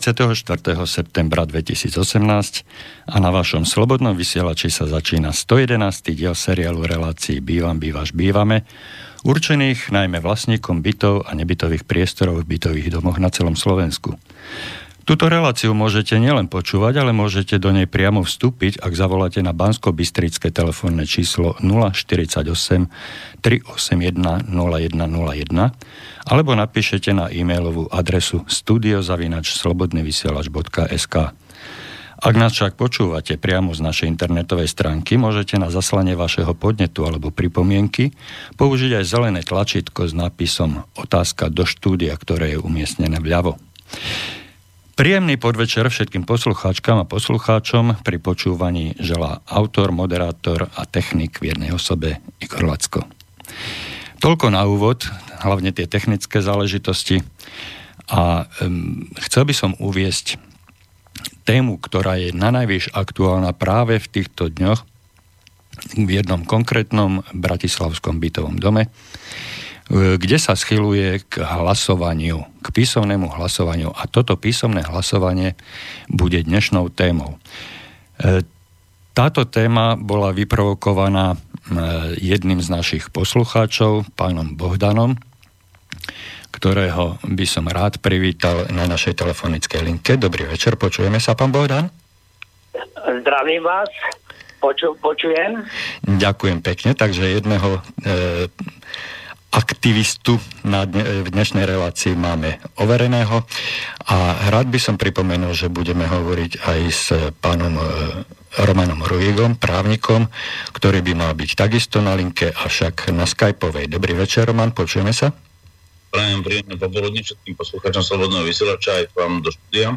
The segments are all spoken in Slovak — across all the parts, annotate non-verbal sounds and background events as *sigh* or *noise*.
24. septembra 2018 a na vašom slobodnom vysielači sa začína 111. diel seriálu relácií Bývam, bývaš, bývame, určených najmä vlastníkom bytov a nebytových priestorov v bytových domoch na celom Slovensku. Túto reláciu môžete nielen počúvať, ale môžete do nej priamo vstúpiť, ak zavoláte na bansko-bystrické telefónne číslo 048 381 0101 alebo napíšete na e-mailovú adresu studiozavinačslobodnyvysielač.sk Ak nás však počúvate priamo z našej internetovej stránky, môžete na zaslanie vašeho podnetu alebo pripomienky použiť aj zelené tlačítko s nápisom Otázka do štúdia, ktoré je umiestnené vľavo. Príjemný podvečer všetkým poslucháčkam a poslucháčom pri počúvaní želá autor, moderátor a technik v jednej osobe Igor Lacko. Toľko na úvod, hlavne tie technické záležitosti. A um, chcel by som uviesť tému, ktorá je na najvyš aktuálna práve v týchto dňoch v jednom konkrétnom bratislavskom bytovom dome kde sa schyluje k hlasovaniu, k písomnému hlasovaniu. A toto písomné hlasovanie bude dnešnou témou. E, táto téma bola vyprovokovaná e, jedným z našich poslucháčov, pánom Bohdanom, ktorého by som rád privítal na našej telefonickej linke. Dobrý večer, počujeme sa, pán Bohdan? Zdravím vás, Poču, počujem. Ďakujem pekne, takže jedného e, aktivistu na dne, v dnešnej relácii máme overeného a rád by som pripomenul, že budeme hovoriť aj s pánom e, Romanom Ruigom, právnikom, ktorý by mal byť takisto na linke, avšak na Skypeovej. Dobrý večer, Roman, počujeme sa? Prajem príjemné popoludne všetkým poslucháčom Slobodného vysielača aj vám do štúdia.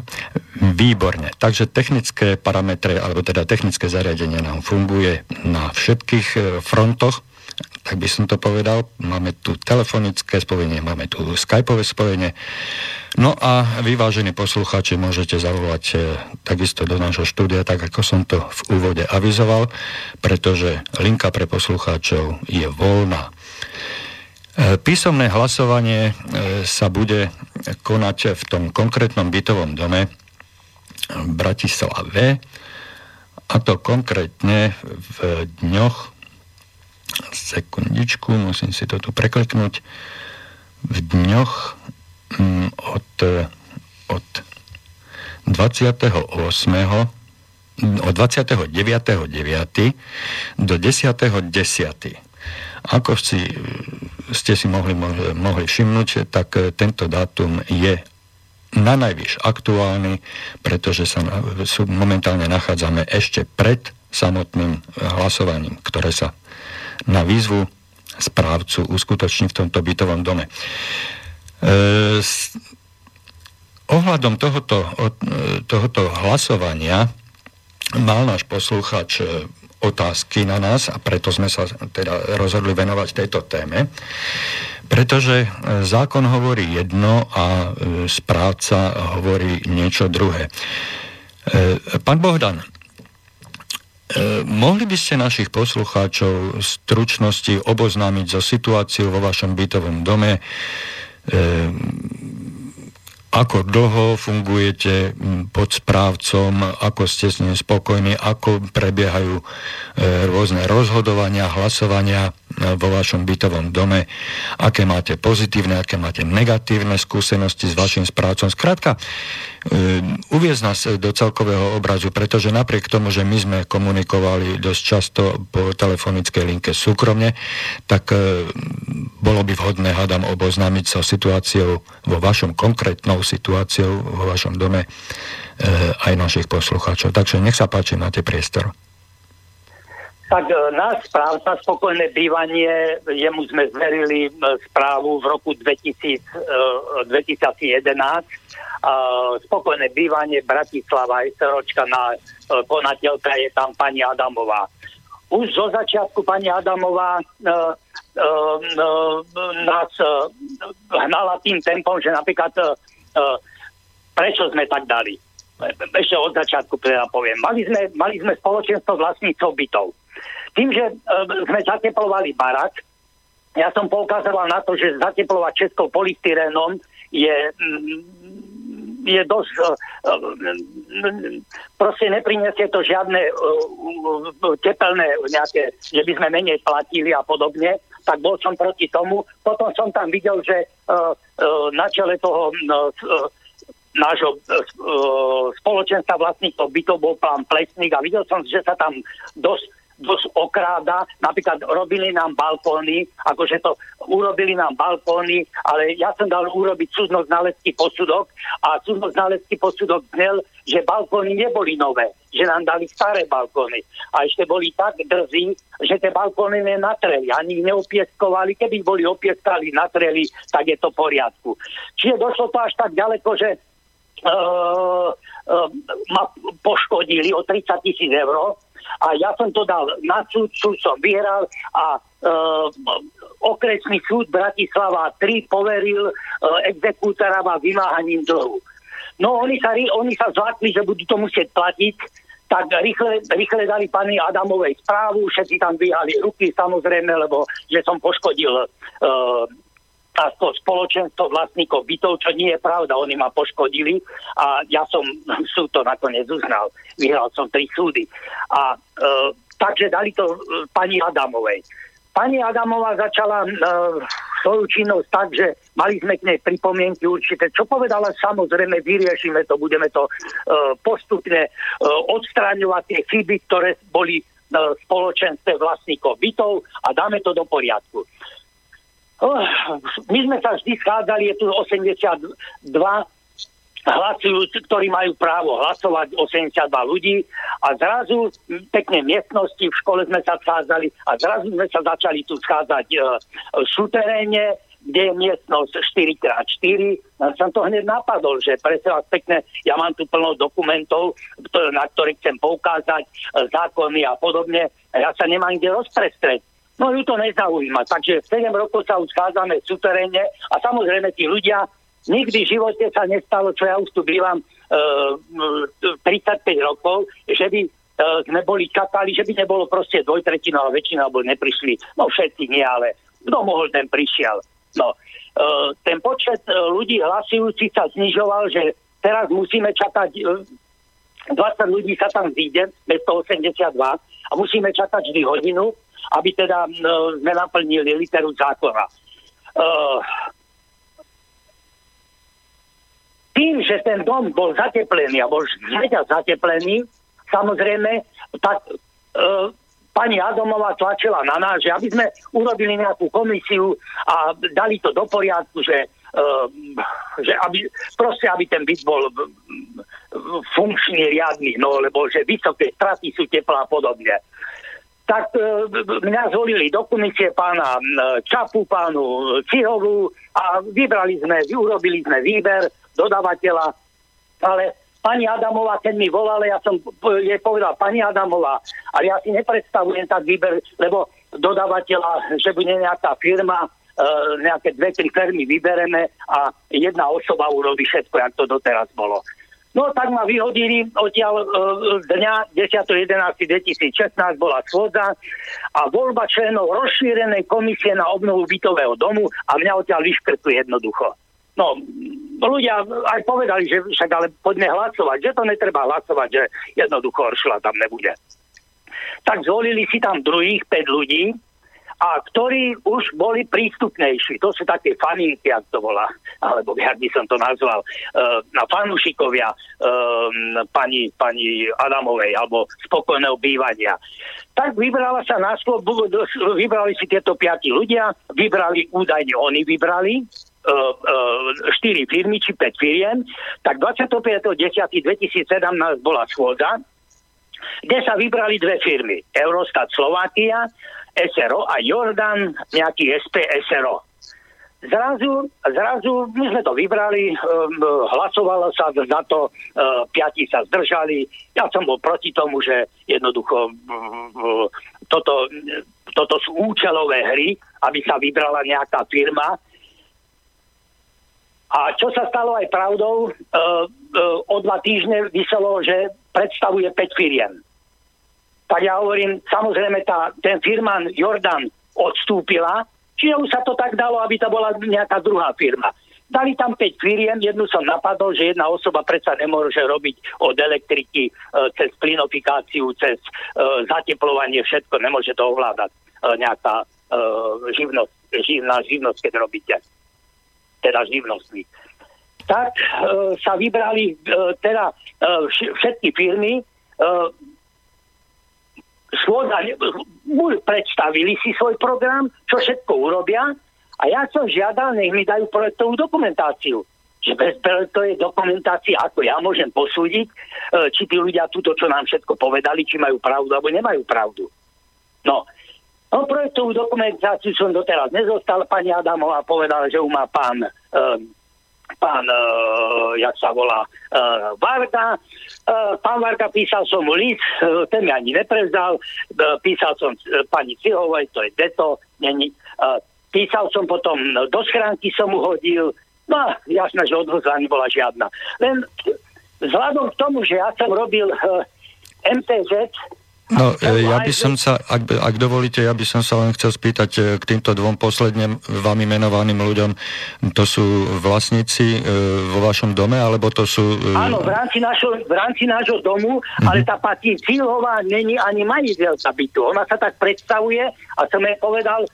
Výborne. Takže technické parametre, alebo teda technické zariadenie nám funguje na všetkých e, frontoch tak by som to povedal. Máme tu telefonické spojenie, máme tu skypové spojenie. No a vy, vážení poslucháči, môžete zavolať e, takisto do nášho štúdia, tak ako som to v úvode avizoval, pretože linka pre poslucháčov je voľná. E, písomné hlasovanie e, sa bude konať v tom konkrétnom bytovom dome v Bratislave, a to konkrétne v dňoch sekundičku, musím si to tu prekliknúť, v dňoch mm, od, od 28. od 29.9. do 10.10. Ako si, ste si mohli, mohli všimnúť, tak tento dátum je na najvyš aktuálny, pretože sa momentálne nachádzame ešte pred samotným hlasovaním, ktoré sa na výzvu správcu uskutoční v tomto bytovom dome. E, s ohľadom tohoto, o, tohoto hlasovania mal náš posluchač e, otázky na nás a preto sme sa teda rozhodli venovať tejto téme, pretože e, zákon hovorí jedno a e, správca hovorí niečo druhé. Pán Bohdan, E, mohli by ste našich poslucháčov v stručnosti oboznámiť so situáciou vo vašom bytovom dome? E, ako dlho fungujete pod správcom, ako ste s ním spokojní, ako prebiehajú e, rôzne rozhodovania, hlasovania vo vašom bytovom dome, aké máte pozitívne, aké máte negatívne skúsenosti s vašim správcom. Skrátka, Ehm, uviezť nás do celkového obrazu, pretože napriek tomu, že my sme komunikovali dosť často po telefonickej linke súkromne, tak ehm, bolo by vhodné, hádam, oboznámiť sa situáciou vo vašom konkrétnou situáciou vo vašom dome aj našich poslucháčov. Takže nech sa páči, máte priestor. Tak e, náš správca spokojné bývanie, jemu sme zverili e, správu v roku 2000, 2011 spokojné bývanie Bratislava, SROčka na konateľka je tam pani Adamová. Už zo začiatku pani Adamová nás hnala tým tempom, že napríklad prečo sme tak dali. Ešte od začiatku teda poviem. Mali sme, mali sme spoločenstvo vlastnícov bytov. Tým, že uh, sme zateplovali barak, ja som poukazoval na to, že zateplovať českou polystyrénom je mm, je dosť, proste nepriniesie to žiadne tepelné nejaké, že by sme menej platili a podobne, tak bol som proti tomu. Potom som tam videl, že na čele toho nášho spoločenstva vlastníkov bytov bol pán Plesník a videl som, že sa tam dosť dosť okráda. Napríklad robili nám balkóny, akože to urobili nám balkóny, ale ja som dal urobiť súdno-znalecký posudok a súdno-znalecký posudok znel, že balkóny neboli nové, že nám dali staré balkóny. A ešte boli tak drzí, že tie balkóny nenatreli, ani ich neopieskovali. Keby boli opieskali, natreli, tak je to v poriadku. Čiže došlo to až tak ďaleko, že uh, uh, ma poškodili o 30 tisíc eur a ja som to dal na súd, súd som vyhral a uh, okresný súd Bratislava 3 poveril uh, exekútora vymáhaním dlhu. No oni sa, oni sa zlakli, že budú to musieť platiť, tak rýchle, rýchle dali pani Adamovej správu, všetci tam vyhali ruky samozrejme, lebo že som poškodil uh, a to spoločenstvo vlastníkov bytov, čo nie je pravda, oni ma poškodili a ja som *laughs* súd to nakoniec uznal. Vyhral som tri súdy. A e, takže dali to e, pani Adamovej. Pani Adamová začala e, svoju činnosť tak, že mali sme k nej pripomienky určité. Čo povedala, samozrejme vyriešime to, budeme to e, postupne e, odstráňovať tie chyby, ktoré boli e, v spoločenstve vlastníkov bytov a dáme to do poriadku. My sme sa vždy schádzali, je tu 82 hlasujúci, ktorí majú právo hlasovať 82 ľudí a zrazu pekne miestnosti, v škole sme sa schádzali a zrazu sme sa začali tu schádzať e, v suteréne, kde je miestnosť 4x4. A som to hneď napadol, že presne vás pekne, ja mám tu plno dokumentov, na ktoré chcem poukázať, e, zákony a podobne. Ja sa nemám kde rozprestreť No ju to nezaujíma. Takže 7 rokov sa už schádzame v a samozrejme tí ľudia, nikdy v živote sa nestalo, čo ja už tu bývam e, 35 rokov, že by e, sme čakali, že by nebolo proste dvojtretinová väčšina, alebo neprišli. No všetci nie, ale kto mohol, ten prišiel. No, e, ten počet ľudí hlasujúcich sa znižoval, že teraz musíme čakať, 20 ľudí sa tam zíde, 182 a musíme čakať vždy hodinu, aby teda sme naplnili literu zákona. Uh, tým, že ten dom bol zateplený a bol zmeťa zateplený, samozrejme, tak uh, pani Adomová tlačila na nás, že aby sme urobili nejakú komisiu a dali to do poriadku, že, uh, že aby, proste aby ten byt bol funkčný, riadny, no lebo že vysoké straty sú teplá a podobne. Tak e, mňa zvolili do komisie pána Čapu, pánu Cihovu a vybrali sme, urobili sme výber dodávateľa, ale pani Adamová, keď mi volala, ja som jej povedal, pani Adamová, ale ja si nepredstavujem tak výber, lebo dodávateľa, že bude nejaká firma, nejaké dve, tri firmy vybereme a jedna osoba urobí všetko, jak to doteraz bolo. No tak ma vyhodili odtiaľ e, dňa 10.11.2016 bola schôdza a voľba členov rozšírenej komisie na obnovu bytového domu a mňa odtiaľ vyškrtli jednoducho. No, ľudia aj povedali, že však ale poďme hlasovať, že to netreba hlasovať, že jednoducho Oršla tam nebude. Tak zvolili si tam druhých 5 ľudí, a ktorí už boli prístupnejší. To sú také faninky, ak to volá, alebo jak by som to nazval, uh, na fanúšikovia uh, pani, pani Adamovej alebo spokojného bývania. Tak vybrala sa na slobu, vybrali si tieto piati ľudia, vybrali údajne, oni vybrali, Uh, uh, 4 firmy či 5 firiem, tak 25.10.2017 bola schôdza, kde sa vybrali dve firmy. Eurostat Slovakia SRO a Jordan nejaký SP SRO. Zrazu, zrazu my sme to vybrali, um, hlasovalo sa za to, uh, piati sa zdržali. Ja som bol proti tomu, že jednoducho uh, toto, toto sú účelové hry, aby sa vybrala nejaká firma. A čo sa stalo aj pravdou, uh, uh, o dva týždne vyselo, že predstavuje 5 firiem tak ja hovorím, samozrejme tá, ten firman Jordan odstúpila, čiže už sa to tak dalo, aby to bola nejaká druhá firma. Dali tam 5 firiem, jednu som napadol, že jedna osoba predsa nemôže robiť od elektriky e, cez plinofikáciu, cez e, zateplovanie, všetko, nemôže to ovládať e, nejaká e, živnosť, živná živnosť, keď robíte. Teda živnostní. Tak e, sa vybrali e, teda e, všetky firmy, e, schôdza, predstavili si svoj program, čo všetko urobia a ja som žiadal, nech mi dajú projektovú dokumentáciu. Že bez projektovej dokumentácie, ako ja môžem posúdiť, e, či tí ľudia túto, čo nám všetko povedali, či majú pravdu alebo nemajú pravdu. No, no projektovú dokumentáciu som doteraz nezostal. Pani Adamová povedala, že ju má pán um, pán, uh, jak sa volá, uh, Varga. Uh, pán Varga písal som mu list, uh, ten mi ani neprezdal. Uh, písal som uh, pani Cihovej, to je deto, není. Uh, písal som potom do schránky som mu hodil. No jasné, že odvozla bola žiadna. Len vzhľadom k tomu, že ja som robil uh, MTZ, No, e, ja by som sa, ak, ak dovolíte, ja by som sa len chcel spýtať e, k týmto dvom posledne vami menovaným ľuďom. To sú vlastníci e, vo vašom dome, alebo to sú... E... Áno, v rámci, našo, v rámci nášho domu, uh-huh. ale tá pani Cílová není ani majiteľka bytu. Ona sa tak predstavuje a som jej povedal,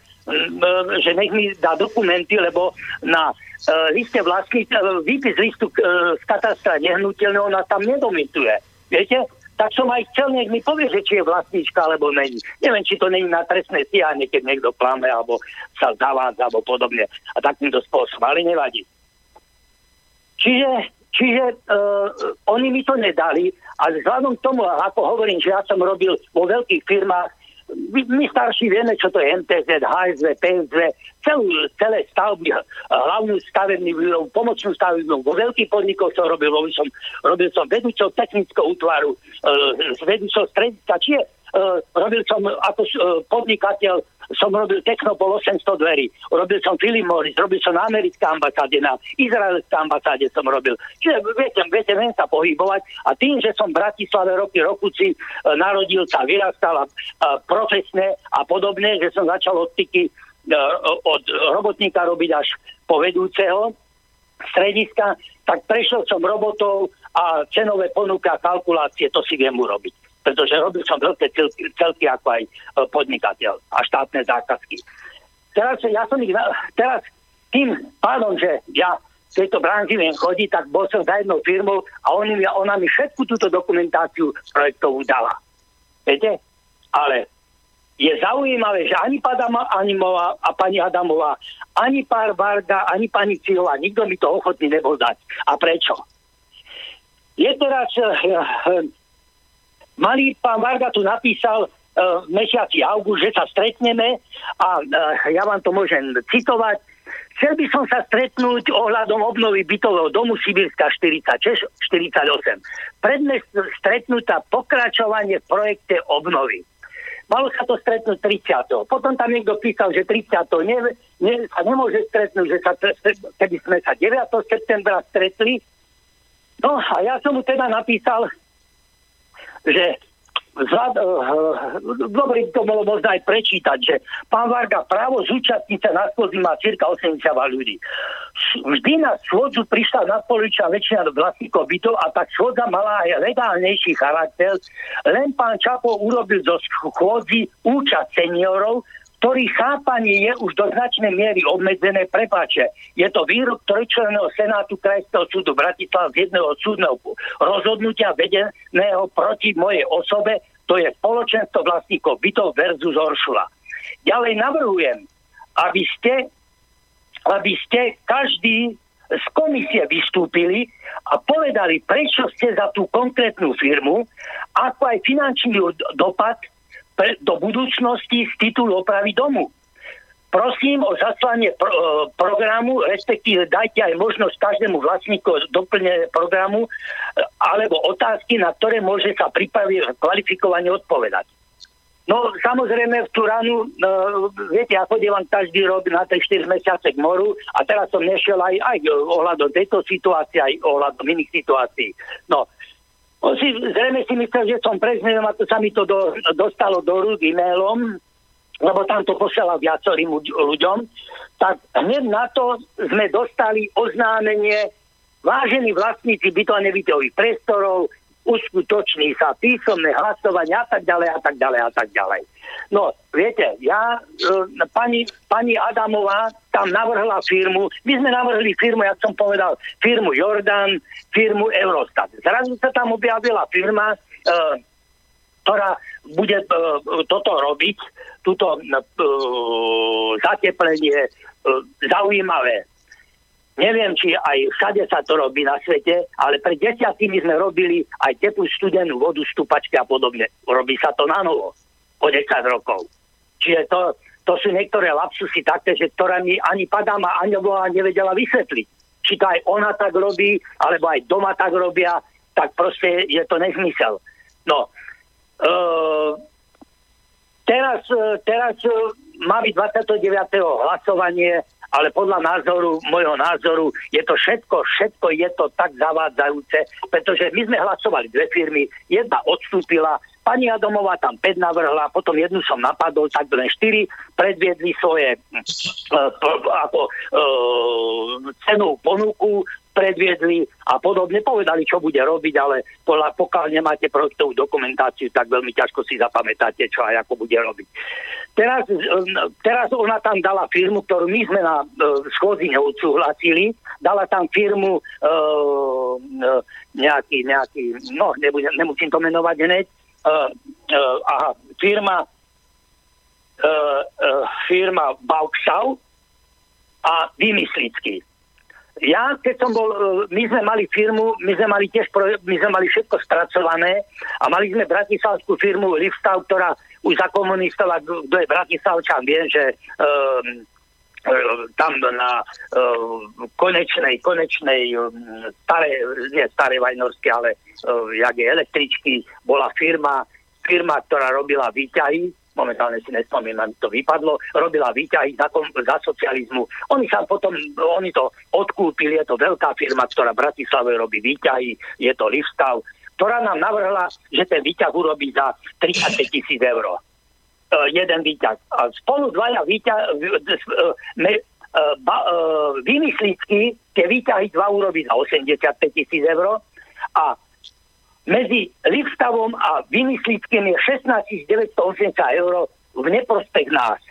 že nech mi dá dokumenty, lebo na uh, liste vlastní, výpis listu z katastra nehnuteľného ona tam nedomituje. Viete? Tak som aj chcel, nech mi povie, že či je vlastníčka alebo není. Neviem, či to není na trestné stíhanie, keď niekto klame alebo sa zavádza alebo podobne. A takýmto spôsobom, ale nevadí. Čiže, čiže uh, oni mi to nedali a vzhľadom k tomu, ako hovorím, že ja som robil vo veľkých firmách, my starší vieme, čo to je MTZ, HSV, PSV, celú, celé stavby, hlavnú stavebnú výrobu, pomocnú stavebnú, vo veľkých podnikoch som robil, robil som, robil som vedúcou technického útvaru, uh, vedúcou strediska, čiže robil som ako uh, podnikateľ som robil Technopol 800 dverí, robil som Philip Morris, robil som na americké ambasáde, na izraelské ambasáde som robil. Čiže viete, viete, viem sa pohybovať. A tým, že som v Bratislave roky rokuci narodil sa, vyrastal a, profesne a podobne, že som začal e, od robotníka robiť až po vedúceho strediska, tak prešiel som robotov a cenové ponuka kalkulácie, to si viem urobiť pretože robil som veľké celky, celky ako aj e, podnikateľ a štátne zákazky. Teraz, ja som ich, teraz tým pádom, že ja v tejto branži viem chodiť, tak bol som za jednou firmou a oni, ona mi všetku túto dokumentáciu projektovú dala. Viete? Ale je zaujímavé, že ani Padama Animová a pani Adamová, ani pár Varga, ani pani Cilová, nikto mi to ochotný nebol dať. A prečo? Je teraz uh, Malý pán Varga tu napísal v mesiaci august, že sa stretneme a uh, ja vám to môžem citovať. Chcel by som sa stretnúť ohľadom obnovy bytového domu Sibírska 46, 48. Predmes stretnúť pokračovanie v projekte obnovy. Malo sa to stretnúť 30. Potom tam niekto písal, že 30. Ne, ne, sa nemôže stretnúť, že sa, keby sme sa 9. septembra stretli. No a ja som mu teda napísal, že Zad, uh, dobre to bolo možno aj prečítať, že pán Varga právo zúčastniť sa na schôdzi má cirka 80 ľudí. Vždy na schôdzu prišla nadpolovičná väčšina vlastníkov bytov a tak schôdza mala aj legálnejší charakter. Len pán Čapo urobil zo schôdzi účasť seniorov, ktorý chápanie je už do značnej miery obmedzené. Prepáče, je to výrok trojčlenného Senátu Krajského súdu Bratislava z jedného súdneho rozhodnutia vedeného proti mojej osobe, to je spoločenstvo vlastníkov bytov versus Oršula. Ďalej navrhujem, aby ste, aby ste každý z komisie vystúpili a povedali, prečo ste za tú konkrétnu firmu, ako aj finančný dopad do budúcnosti z titulu opravy domu. Prosím o zaslanie pro, e, programu, respektíve dajte aj možnosť každému vlastníku doplne programu e, alebo otázky, na ktoré môže sa pripraviť kvalifikovane odpovedať. No samozrejme v tú ránu, uh, viete, ja chodím každý rok na 3-4 mesiace k moru a teraz som nešiel aj, aj ohľadom tejto situácie, aj ohľadom iných situácií. No, on si, zrejme si myslel, že som prezmenom a to sa mi to do, dostalo do rúk e-mailom lebo tam to posiela viacerým ľuďom, tak hneď na to sme dostali oznámenie, vážení vlastníci byto a nebytových prestorov, uskutoční sa písomné hlasovanie a tak ďalej a tak ďalej a tak ďalej. No, viete, ja, e, pani, pani Adamová tam navrhla firmu, my sme navrhli firmu, jak som povedal, firmu Jordan, firmu Eurostat. Zrazu sa tam objavila firma, e, ktorá bude e, toto robiť, túto e, zateplenie e, zaujímavé. Neviem, či aj všade sa to robí na svete, ale pred desiatými sme robili aj teplú studenú vodu, stupačky a podobne. Robí sa to na novo o 10 rokov. Čiže to, to sú niektoré lapsusy také, že ktoré mi ani Padama ani bola nevedela vysvetliť. Či to aj ona tak robí, alebo aj doma tak robia, tak proste je to nezmysel. No, uh, teraz, teraz má byť 29. hlasovanie ale podľa názoru, môjho názoru, je to všetko, všetko je to tak zavádzajúce, pretože my sme hlasovali dve firmy, jedna odstúpila, pani Adomová tam 5 navrhla, potom jednu som napadol, tak len 4 predviedli svoje uh, ako, uh, cenu ponuku, predviedli a podobne. Povedali, čo bude robiť, ale pokiaľ nemáte projektovú dokumentáciu, tak veľmi ťažko si zapamätáte, čo a ako bude robiť. Teraz, teraz ona tam dala firmu, ktorú my sme na uh, schôdzi neodsúhlasili. Dala tam firmu uh, nejaký, nejaký, no nebudem, nemusím to menovať hneď, aha, firma uh, firma Bauxau a Vymyslický ja, keď som bol, my sme mali firmu, my sme mali tiež, my sme mali všetko spracované a mali sme bratislavskú firmu Lifestav, ktorá už za komunistov, kto je Bratislavčan, vie, že um, tam na uh, konečnej, konečnej um, staré, nie staré Vajnorské, ale uh, jak je električky, bola firma, firma, ktorá robila výťahy momentálne si nespomínam, to vypadlo, robila výťahy za, za socializmu. Oni sa potom, oni to odkúpili, je to veľká firma, ktorá v Bratislave robí výťahy, je to Livstav, ktorá nám navrhla, že ten výťah urobí za 35 tisíc eur. Uh, jeden výťah. A spolu dvaja uh, ba, uh, vymyslicky tie výťahy dva urobí za 85 tisíc eur a medzi Lipstavom a Vymyslickým je 16 980 eur v neprospech nás.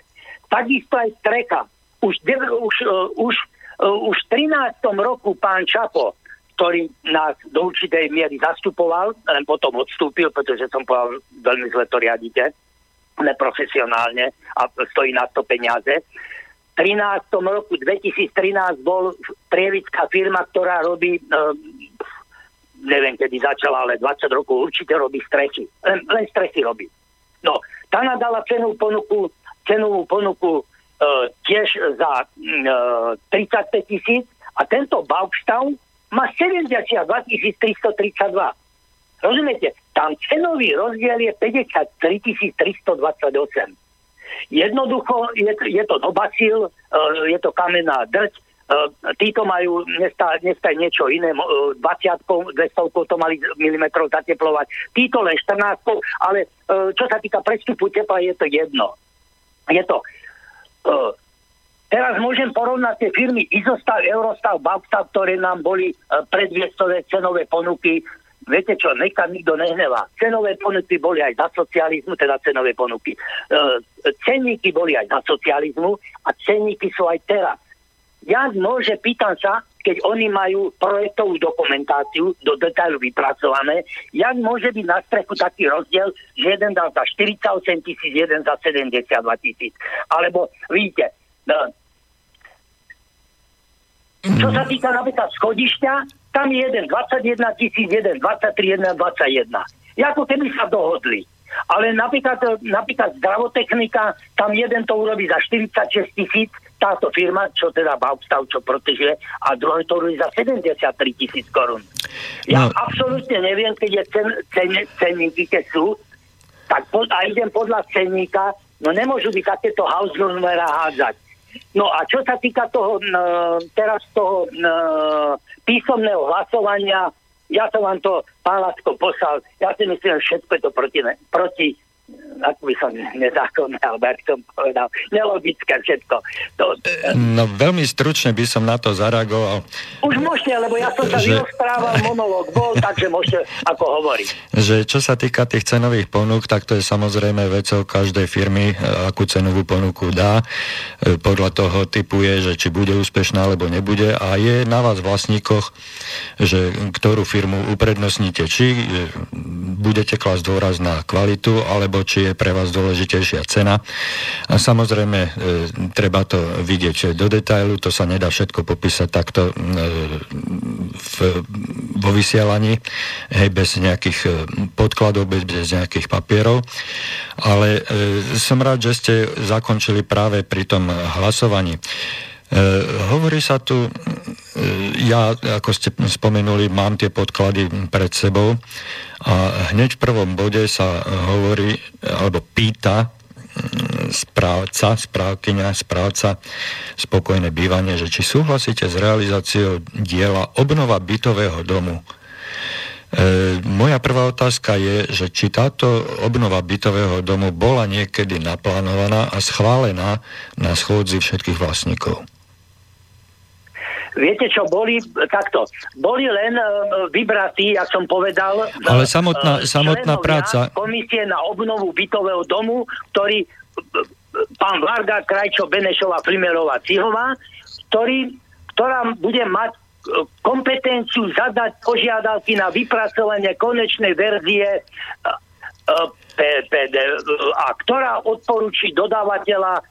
Takisto aj Streka. Už, už, už, už v 13. roku pán Čapo, ktorý nás do určitej miery zastupoval, len potom odstúpil, pretože som povedal, veľmi zle to riadite, neprofesionálne a stojí na to peniaze. V 13. roku 2013 bol prievická firma, ktorá robí uh, neviem kedy začala, ale 20 rokov určite robí strechy. Len, len strechy robí. No, tá nadala cenovú ponuku, cenovú ponuku e, tiež za e, 35 tisíc a tento Baukstav má 72 332. Rozumiete? Tam cenový rozdiel je 53 328. Jednoducho je, je to dobacil, e, je to kamenná drť, Uh, títo majú dneska, dneska niečo iné, 20 200 to mali milimetrov zateplovať, títo len 14 ale čo sa týka prestupu tepla, je to jedno. Je to Teraz môžem porovnať tie firmy Izostav, Eurostav, Babstav, ktoré nám boli predviestové cenové ponuky. Viete čo, nechá nikto nehnevá. Cenové ponuky boli aj za socializmu, teda cenové ponuky. Uh, cenníky boli aj za socializmu a cenníky sú aj teraz jak môže, pýtam sa, keď oni majú projektovú dokumentáciu do detailu vypracované, jak môže byť na strechu taký rozdiel, že jeden dal za 48 tisíc, jeden za 72 tisíc. Alebo vidíte, no, čo sa týka napríklad schodišťa, tam je jeden 21 tisíc, jeden 23, jeden 21. Ako keby sa dohodli. Ale napríklad, napríklad zdravotechnika, tam jeden to urobí za 46 tisíc, táto firma, čo teda Baubstav, čo protežuje, a druhé to robí za 73 tisíc korún. Ja no. absolútne neviem, keď je cen, cen, cenníky, keď sú, tak pod, a idem podľa cenníka, no nemôžu byť takéto house numera hádzať. No a čo sa týka toho, no, teraz toho no, písomného hlasovania, ja som vám to, pán Lasko, poslal, ja si myslím, že všetko je to proti, proti ako by som nezákonné, alebo ak som povedal, nelogické všetko. To, no veľmi stručne by som na to zareagoval. Už môžete, lebo ja som sa že... vyrozprával, monológ bol, *laughs* takže môžete ako hovoriť. Že čo sa týka tých cenových ponúk, tak to je samozrejme vecou každej firmy, akú cenovú ponuku dá. E, podľa toho typuje, že či bude úspešná, alebo nebude a je na vás vlastníkoch, že ktorú firmu uprednostníte, či budete klasť dôraz na kvalitu, alebo či je pre vás dôležitejšia cena. A samozrejme, e, treba to vidieť do detailu, to sa nedá všetko popísať takto e, v, vo vysielaní, hej, bez nejakých e, podkladov, bez, bez nejakých papierov. Ale e, som rád, že ste zakončili práve pri tom hlasovaní. E, hovorí sa tu, e, ja, ako ste spomenuli, mám tie podklady pred sebou a hneď v prvom bode sa hovorí, alebo pýta mm, správca, správkyňa, správca spokojné bývanie, že či súhlasíte s realizáciou diela obnova bytového domu. E, moja prvá otázka je, že či táto obnova bytového domu bola niekedy naplánovaná a schválená na schôdzi všetkých vlastníkov. Viete čo, boli takto, boli len uh, vybratí, jak som povedal, ale samotná, uh, samotná práca... komisie na obnovu bytového domu, ktorý uh, pán Varga, Krajčo, Benešová, Frimerová, Cihová, ktorý, ktorá bude mať kompetenciu zadať požiadavky na vypracovanie konečnej verzie a ktorá odporúči dodávateľa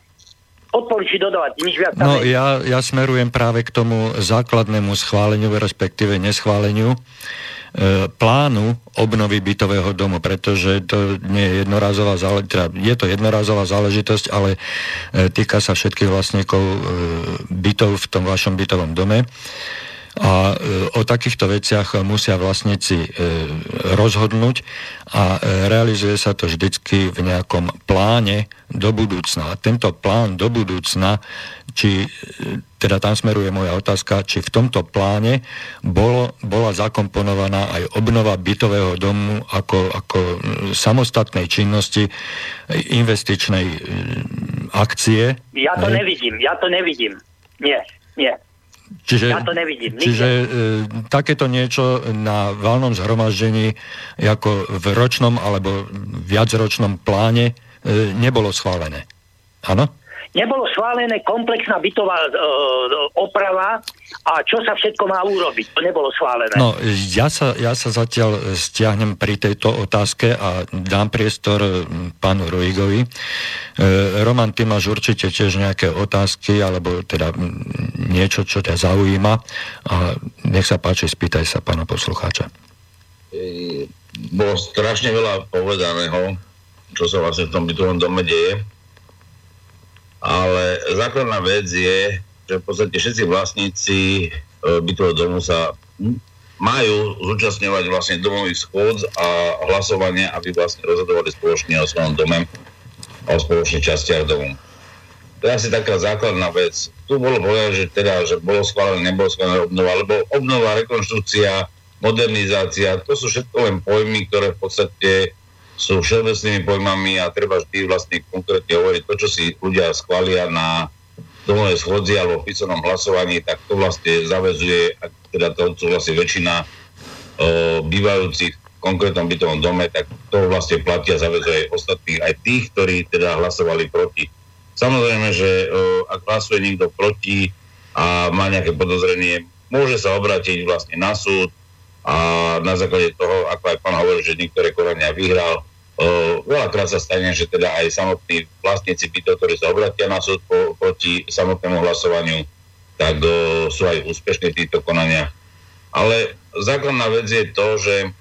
odporúči dodávať nič viac. No ja, ja smerujem práve k tomu základnému schváleniu, respektíve neschváleniu e, plánu obnovy bytového domu, pretože to nie je jednorazová záležitosť, teda je to jednorazová záležitosť, ale e, týka sa všetkých vlastníkov e, bytov v tom vašom bytovom dome. A e, o takýchto veciach musia vlastníci e, rozhodnúť a e, realizuje sa to vždycky v nejakom pláne do budúcna. A tento plán do budúcna, či, teda tam smeruje moja otázka, či v tomto pláne bolo, bola zakomponovaná aj obnova bytového domu ako, ako samostatnej činnosti, investičnej akcie. Ja to ne? nevidím, ja to nevidím. Nie, nie. Čiže, ja to nevidím. Čiže e, takéto niečo na valnom zhromaždení ako v ročnom alebo viacročnom pláne e, nebolo schválené. Áno? Nebolo schválené komplexná bytová e, oprava a čo sa všetko má urobiť. To nebolo schválené. No, ja sa, ja sa zatiaľ stiahnem pri tejto otázke a dám priestor pánu Roigovi. E, Roman, ty máš určite tiež nejaké otázky, alebo teda niečo, čo ťa zaujíma a nech sa páči, spýtaj sa pána poslucháča. E, bolo strašne veľa povedaného, čo sa vlastne v tom bytovom dome deje ale základná vec je, že v podstate všetci vlastníci e, bytového domu sa majú zúčastňovať vlastne domových schôdz a hlasovanie, aby vlastne rozhodovali spoločne o svojom dome a o spoločných častiach domu. To je asi taká základná vec. Tu bolo povedať, že teda, že bolo schválené, nebolo schválené obnova, alebo obnova, rekonštrukcia, modernizácia, to sú všetko len pojmy, ktoré v podstate sú všeobecnými pojmami a treba vždy vlastne konkrétne hovoriť to, čo si ľudia schvália na domovej schodzi alebo v písanom hlasovaní, tak to vlastne zavezuje, ak teda to odsúhlasí väčšina o, bývajúcich v konkrétnom bytovom dome, tak to vlastne platia zavezuje aj ostatných, aj tých, ktorí teda hlasovali proti. Samozrejme, že o, ak hlasuje niekto proti a má nejaké podozrenie, môže sa obrátiť vlastne na súd a na základe toho, ako aj pán hovorí, že niektoré konania vyhral, Uh, veľakrát sa stane, že teda aj samotní vlastníci bytov, ktorí sa obratia na súd po, proti samotnému hlasovaniu, tak uh, sú aj úspešní títo konania. Ale základná vec je to, že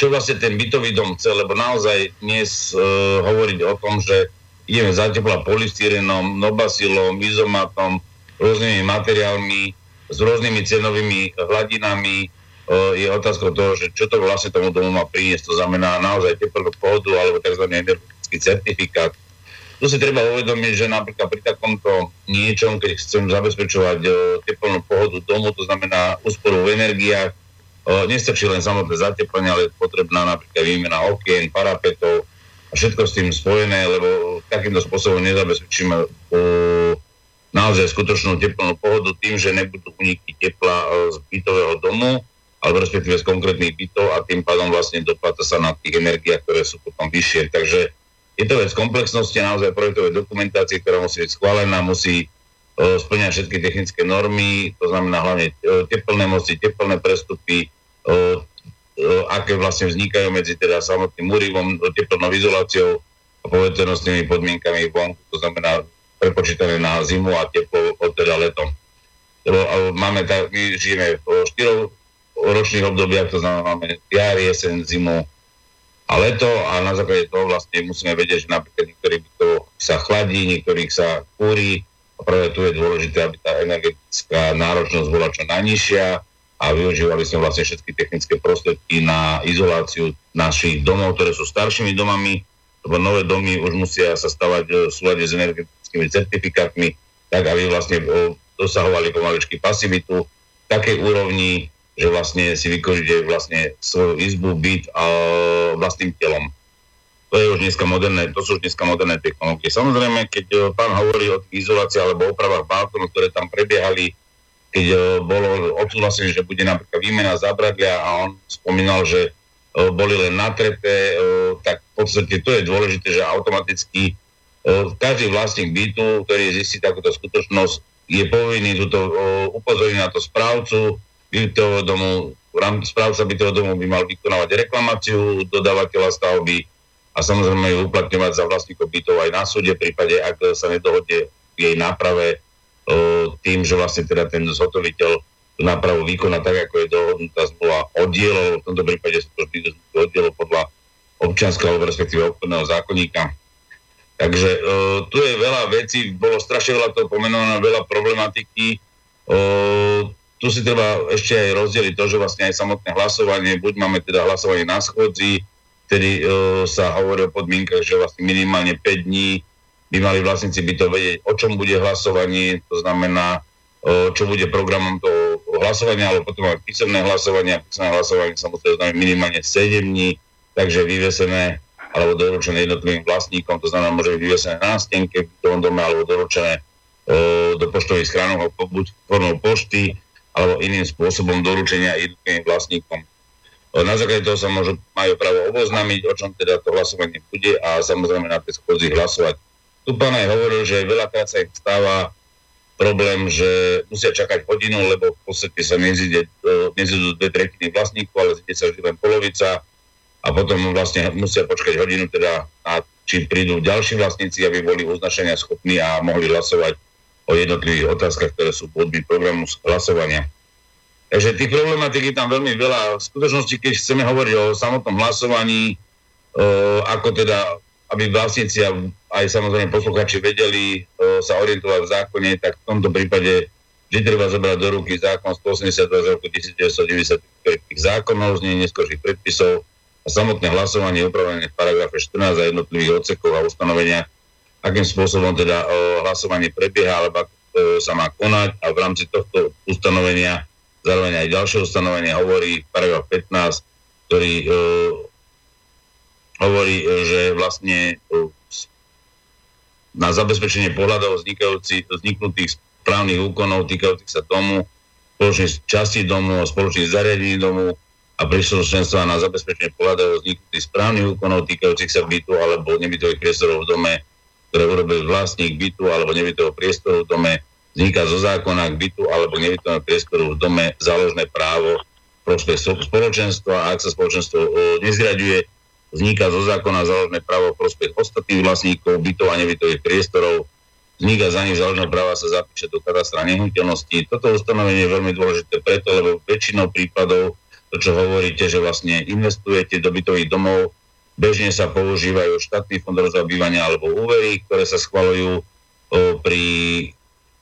čo vlastne ten bytový dom chce, lebo naozaj dnes uh, hovoriť o tom, že ideme zateplať polystyrenom, nobasilom, izomatom, rôznymi materiálmi, s rôznymi cenovými hladinami, je otázka toho, že čo to vlastne tomu domu má priniesť. To znamená naozaj teplnú pohodu alebo tzv. energetický certifikát. Tu si treba uvedomiť, že napríklad pri takomto niečom, keď chcem zabezpečovať teplnú pohodu domu, to znamená úsporu v energiách, nestačí len samotné zateplenie, ale je potrebná napríklad výmena okien, parapetov, a všetko s tým spojené, lebo takýmto spôsobom nezabezpečíme naozaj skutočnú teplnú pohodu tým, že nebudú uniky tepla z bytového domu, alebo respektíve z konkrétnych bytov a tým pádom vlastne dopláca sa na tých energiách, ktoré sú potom vyššie. Takže je to vec komplexnosti naozaj projektovej dokumentácie, ktorá musí byť schválená, musí uh, splňať všetky technické normy, to znamená hlavne uh, teplné moci, teplné prestupy, uh, aké vlastne vznikajú medzi teda samotným úrivom, teplnou izoláciou a poveternostnými podmienkami vonku, to znamená prepočítané na zimu a teplo od teda letom. Lebo máme tak, my žijeme v štyroch ročných obdobiach, to znamená jar, jesen, zimu a leto a na základe toho vlastne musíme vedieť, že napríklad niektorých to sa chladí, niektorých sa kúri a práve tu je dôležité, aby tá energetická náročnosť bola čo najnižšia a využívali sme vlastne všetky technické prostriedky na izoláciu našich domov, ktoré sú staršími domami, lebo nové domy už musia sa stavať v súlade s energetickými certifikátmi, tak aby vlastne dosahovali pomaličky pasivitu v takej úrovni, že vlastne si vykožíte vlastne svoju izbu, byt a vlastným telom. To je už dneska moderné, to sú už dneska moderné technológie. Samozrejme, keď e, pán hovorí o tých izoláciách alebo opravách balkónov, ktoré tam prebiehali, keď e, bolo odsúhlasené, že bude napríklad výmena zábradlia a on spomínal, že e, boli len natreté, tak v podstate to je dôležité, že automaticky každý vlastník bytu, ktorý zistí takúto skutočnosť, je povinný túto upozorniť na to správcu, bytového domu, správca bytového domu by mal vykonávať reklamáciu dodávateľa stavby a samozrejme ju uplatňovať za vlastníkov bytov aj na súde, v prípade, ak sa nedohodne v jej náprave tým, že vlastne teda ten zhotoviteľ tú nápravu vykoná tak, ako je dohodnutá zmluva oddielov, v tomto prípade sú to vždy oddielov podľa občianského alebo respektíve obchodného zákonníka. Takže e, tu je veľa vecí, bolo strašne veľa toho pomenované, veľa problematiky. E, tu si treba ešte aj rozdeliť to, že vlastne aj samotné hlasovanie, buď máme teda hlasovanie na schodzi, kedy e, sa hovorí o podmienkach, že vlastne minimálne 5 dní by mali vlastníci by to vedieť, o čom bude hlasovanie, to znamená, e, čo bude programom toho hlasovania, ale potom aj písomné hlasovanie, a písomné hlasovanie sa musí oznámiť minimálne 7 dní, takže vyvesené alebo doručené jednotlivým vlastníkom, to znamená, môže byť vyvesené na stenke v tom dome alebo doručené e, do poštových schránok buď formou pošty, alebo iným spôsobom doručenia jednotlivým vlastníkom. Na základe toho sa môžu, majú právo oboznámiť, o čom teda to hlasovanie bude a samozrejme na tej schodzi hlasovať. Tu pán aj hovoril, že veľakrát sa im stáva problém, že musia čakať hodinu, lebo v podstate sa nezíde, dve tretiny vlastníkov, ale zíde sa vždy len polovica a potom vlastne musia počkať hodinu, teda a či prídu ďalší vlastníci, aby boli uznašenia schopní a mohli hlasovať o jednotlivých otázkach, ktoré sú podmi programu hlasovania. Takže tých problematik je tam veľmi veľa. V skutočnosti, keď chceme hovoriť o samotnom hlasovaní, o, ako teda, aby vlastníci a aj samozrejme posluchači vedeli o, sa orientovať v zákone, tak v tomto prípade vždy treba zobrať do ruky zákon 182 z roku 1990 zákonov, z nej neskôrších predpisov a samotné hlasovanie upravené v paragrafe 14 a jednotlivých odsekov a ustanovenia akým spôsobom teda o, hlasovanie prebieha, alebo ako sa má konať. A v rámci tohto ustanovenia zároveň aj ďalšie ustanovenie hovorí paragraf 15, ktorý o, hovorí, že vlastne o, na zabezpečenie pohľadov vzniknutých správnych úkonov týkajúcich sa domu, spoločných častí domu, spoločných zariadení domu a príslušenstva na zabezpečenie pohľadov vzniknutých správnych úkonov týkajúcich sa bytu alebo nebytových priestorov v dome ktoré urobil vlastník bytu alebo nebytového priestoru v dome, vzniká zo zákona k bytu alebo nebytového priestoru v dome záložné právo prospech spoločenstva a ak sa spoločenstvo o, nezriaduje, vzniká zo zákona záložné právo prospech ostatných vlastníkov bytov a nebytových priestorov, vzniká za nich záložné práva sa zapíše do kadastra nehnuteľnosti. Toto ustanovenie je veľmi dôležité preto, lebo väčšinou prípadov, to čo hovoríte, že vlastne investujete do bytových domov, Bežne sa používajú štátny fond rozvoja bývania alebo úvery, ktoré sa schvalujú pri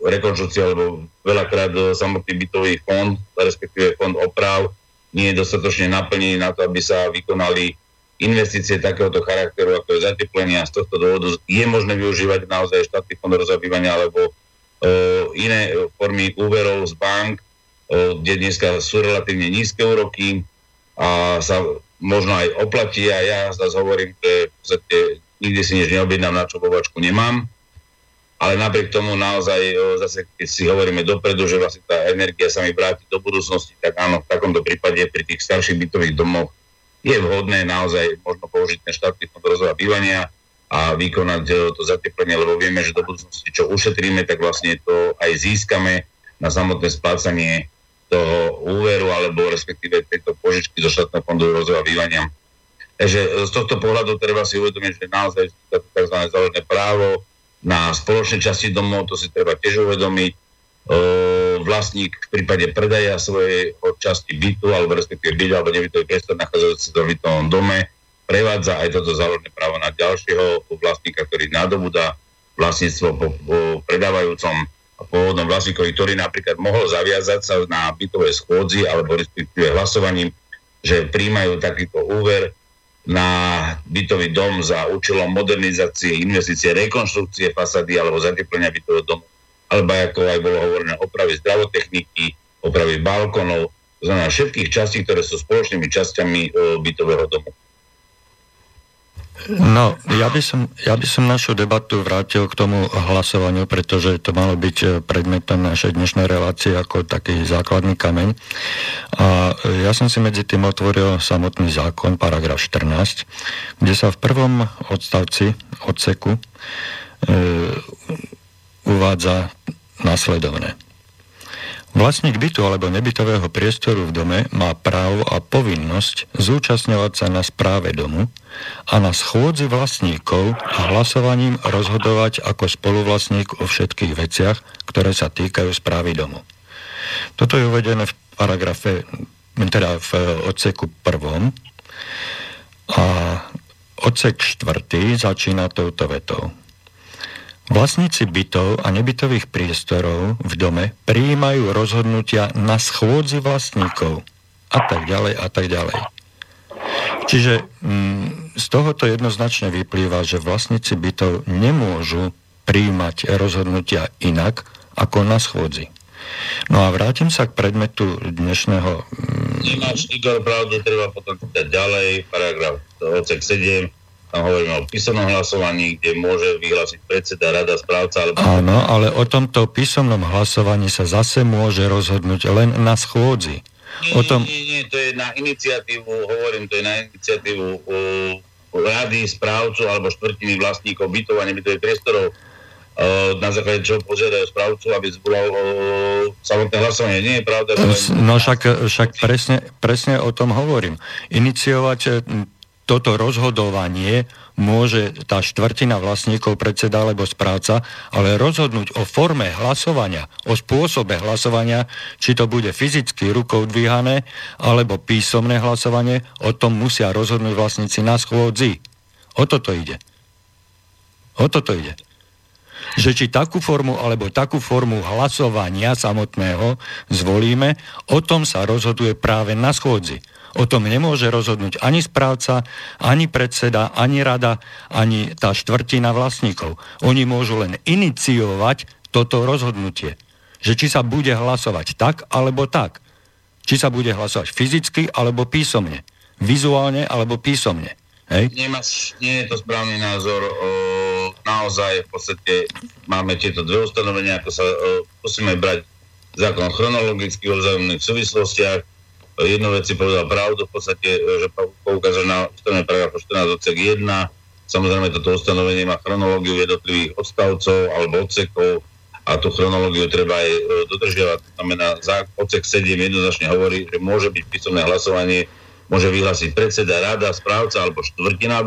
rekonštrukcii alebo veľakrát samotný bytový fond, respektíve fond oprav, nie je dostatočne naplnený na to, aby sa vykonali investície takéhoto charakteru, ako je zateplenie. A z tohto dôvodu je možné využívať naozaj štátny fond rozvoja bývania alebo iné formy úverov z bank, kde dneska sú relatívne nízke úroky a sa možno aj oplatí a ja zase hovorím, že v podstate nikdy si nič neobjednám, na čo povačku nemám, ale napriek tomu naozaj, zase keď si hovoríme dopredu, že vlastne tá energia sa mi vráti do budúcnosti, tak áno, v takomto prípade pri tých starších bytových domoch je vhodné naozaj možno použiť ten štátny fond rozvoja bývania a vykonať to zateplenie, lebo vieme, že do budúcnosti, čo ušetríme, tak vlastne to aj získame na samotné splácanie toho úveru alebo respektíve tejto požičky zo štátneho fondu rozvoja bývania. Takže z tohto pohľadu treba si uvedomiť, že naozaj tzv. záležné právo na spoločné časti domov, to si treba tiež uvedomiť. vlastník v prípade predaja svojej časti bytu alebo respektíve bytu alebo nebytový priestor nachádzajúci v bytovom dome prevádza aj toto záležné právo na ďalšieho vlastníka, ktorý nadobúda vlastníctvo po, po predávajúcom pôvodnom vlastníkovi, ktorý napríklad mohol zaviazať sa na bytové schôdzi alebo respektíve hlasovaním, že príjmajú takýto úver na bytový dom za účelom modernizácie, investície, rekonštrukcie fasady alebo zateplenia bytového domu, alebo ako aj bolo hovorené, opravy zdravotechniky, opravy balkonov, to znamená všetkých častí, ktoré sú spoločnými časťami e, bytového domu. No, ja by, som, ja by som našu debatu vrátil k tomu hlasovaniu, pretože to malo byť e, predmetom našej dnešnej relácie ako taký základný kameň. A ja som si medzi tým otvoril samotný zákon, paragraf 14, kde sa v prvom odstavci, odseku, e, uvádza následovné. Vlastník bytu alebo nebytového priestoru v dome má právo a povinnosť zúčastňovať sa na správe domu a na schôdzi vlastníkov a hlasovaním rozhodovať ako spoluvlastník o všetkých veciach, ktoré sa týkajú správy domu. Toto je uvedené v paragrafe, teda v odseku prvom a odsek štvrtý začína touto vetou. Vlastníci bytov a nebytových priestorov v dome prijímajú rozhodnutia na schôdzi vlastníkov a tak ďalej a tak ďalej. Čiže mm, z tohoto jednoznačne vyplýva, že vlastníci bytov nemôžu prijímať rozhodnutia inak ako na schôdzi. No a vrátim sa k predmetu dnešného... Mm, Nemáš, Igor, pravdu, treba potom čítať ďalej, paragraf odsek 7, tam hovoríme o písomnom hlasovaní, kde môže vyhlásiť predseda, rada, správca. Alebo... Áno, ale o tomto písomnom hlasovaní sa zase môže rozhodnúť len na schôdzi. Nie, o tom... nie, nie, to je na iniciatívu, hovorím, to je na iniciatívu uh, rady, správcu alebo štvrtiny vlastníkov bytov a nebytových priestorov uh, na základe čoho požiadajú správcu, aby zvolal uh, samotné hlasovanie. Nie je pravda. Že... No však, však presne, presne o tom hovorím. Iniciovať toto rozhodovanie môže tá štvrtina vlastníkov, predseda alebo správca, ale rozhodnúť o forme hlasovania, o spôsobe hlasovania, či to bude fyzicky rukou dvíhané, alebo písomné hlasovanie, o tom musia rozhodnúť vlastníci na schôdzi. O toto ide. O toto ide. Že či takú formu alebo takú formu hlasovania samotného zvolíme, o tom sa rozhoduje práve na schôdzi. O tom nemôže rozhodnúť ani správca, ani predseda, ani rada, ani tá štvrtina vlastníkov. Oni môžu len iniciovať toto rozhodnutie. Že či sa bude hlasovať tak, alebo tak. Či sa bude hlasovať fyzicky, alebo písomne. Vizuálne, alebo písomne. Hej? Nemáš, nie je to správny názor. O, naozaj v podstate máme tieto dve ustanovenia, ako sa o, musíme brať zákon chronologicky o vzájomných súvislostiach jednu vec si povedal pravdu, v podstate, že poukázal na ustanovenie paragrafu 14 odsek 1. Samozrejme, toto ustanovenie má chronológiu jednotlivých odstavcov alebo odsekov a tú chronológiu treba aj e, dodržiavať. To znamená, odsek 7 jednoznačne hovorí, že môže byť písomné hlasovanie, môže vyhlásiť predseda, rada, správca alebo štvrtina e,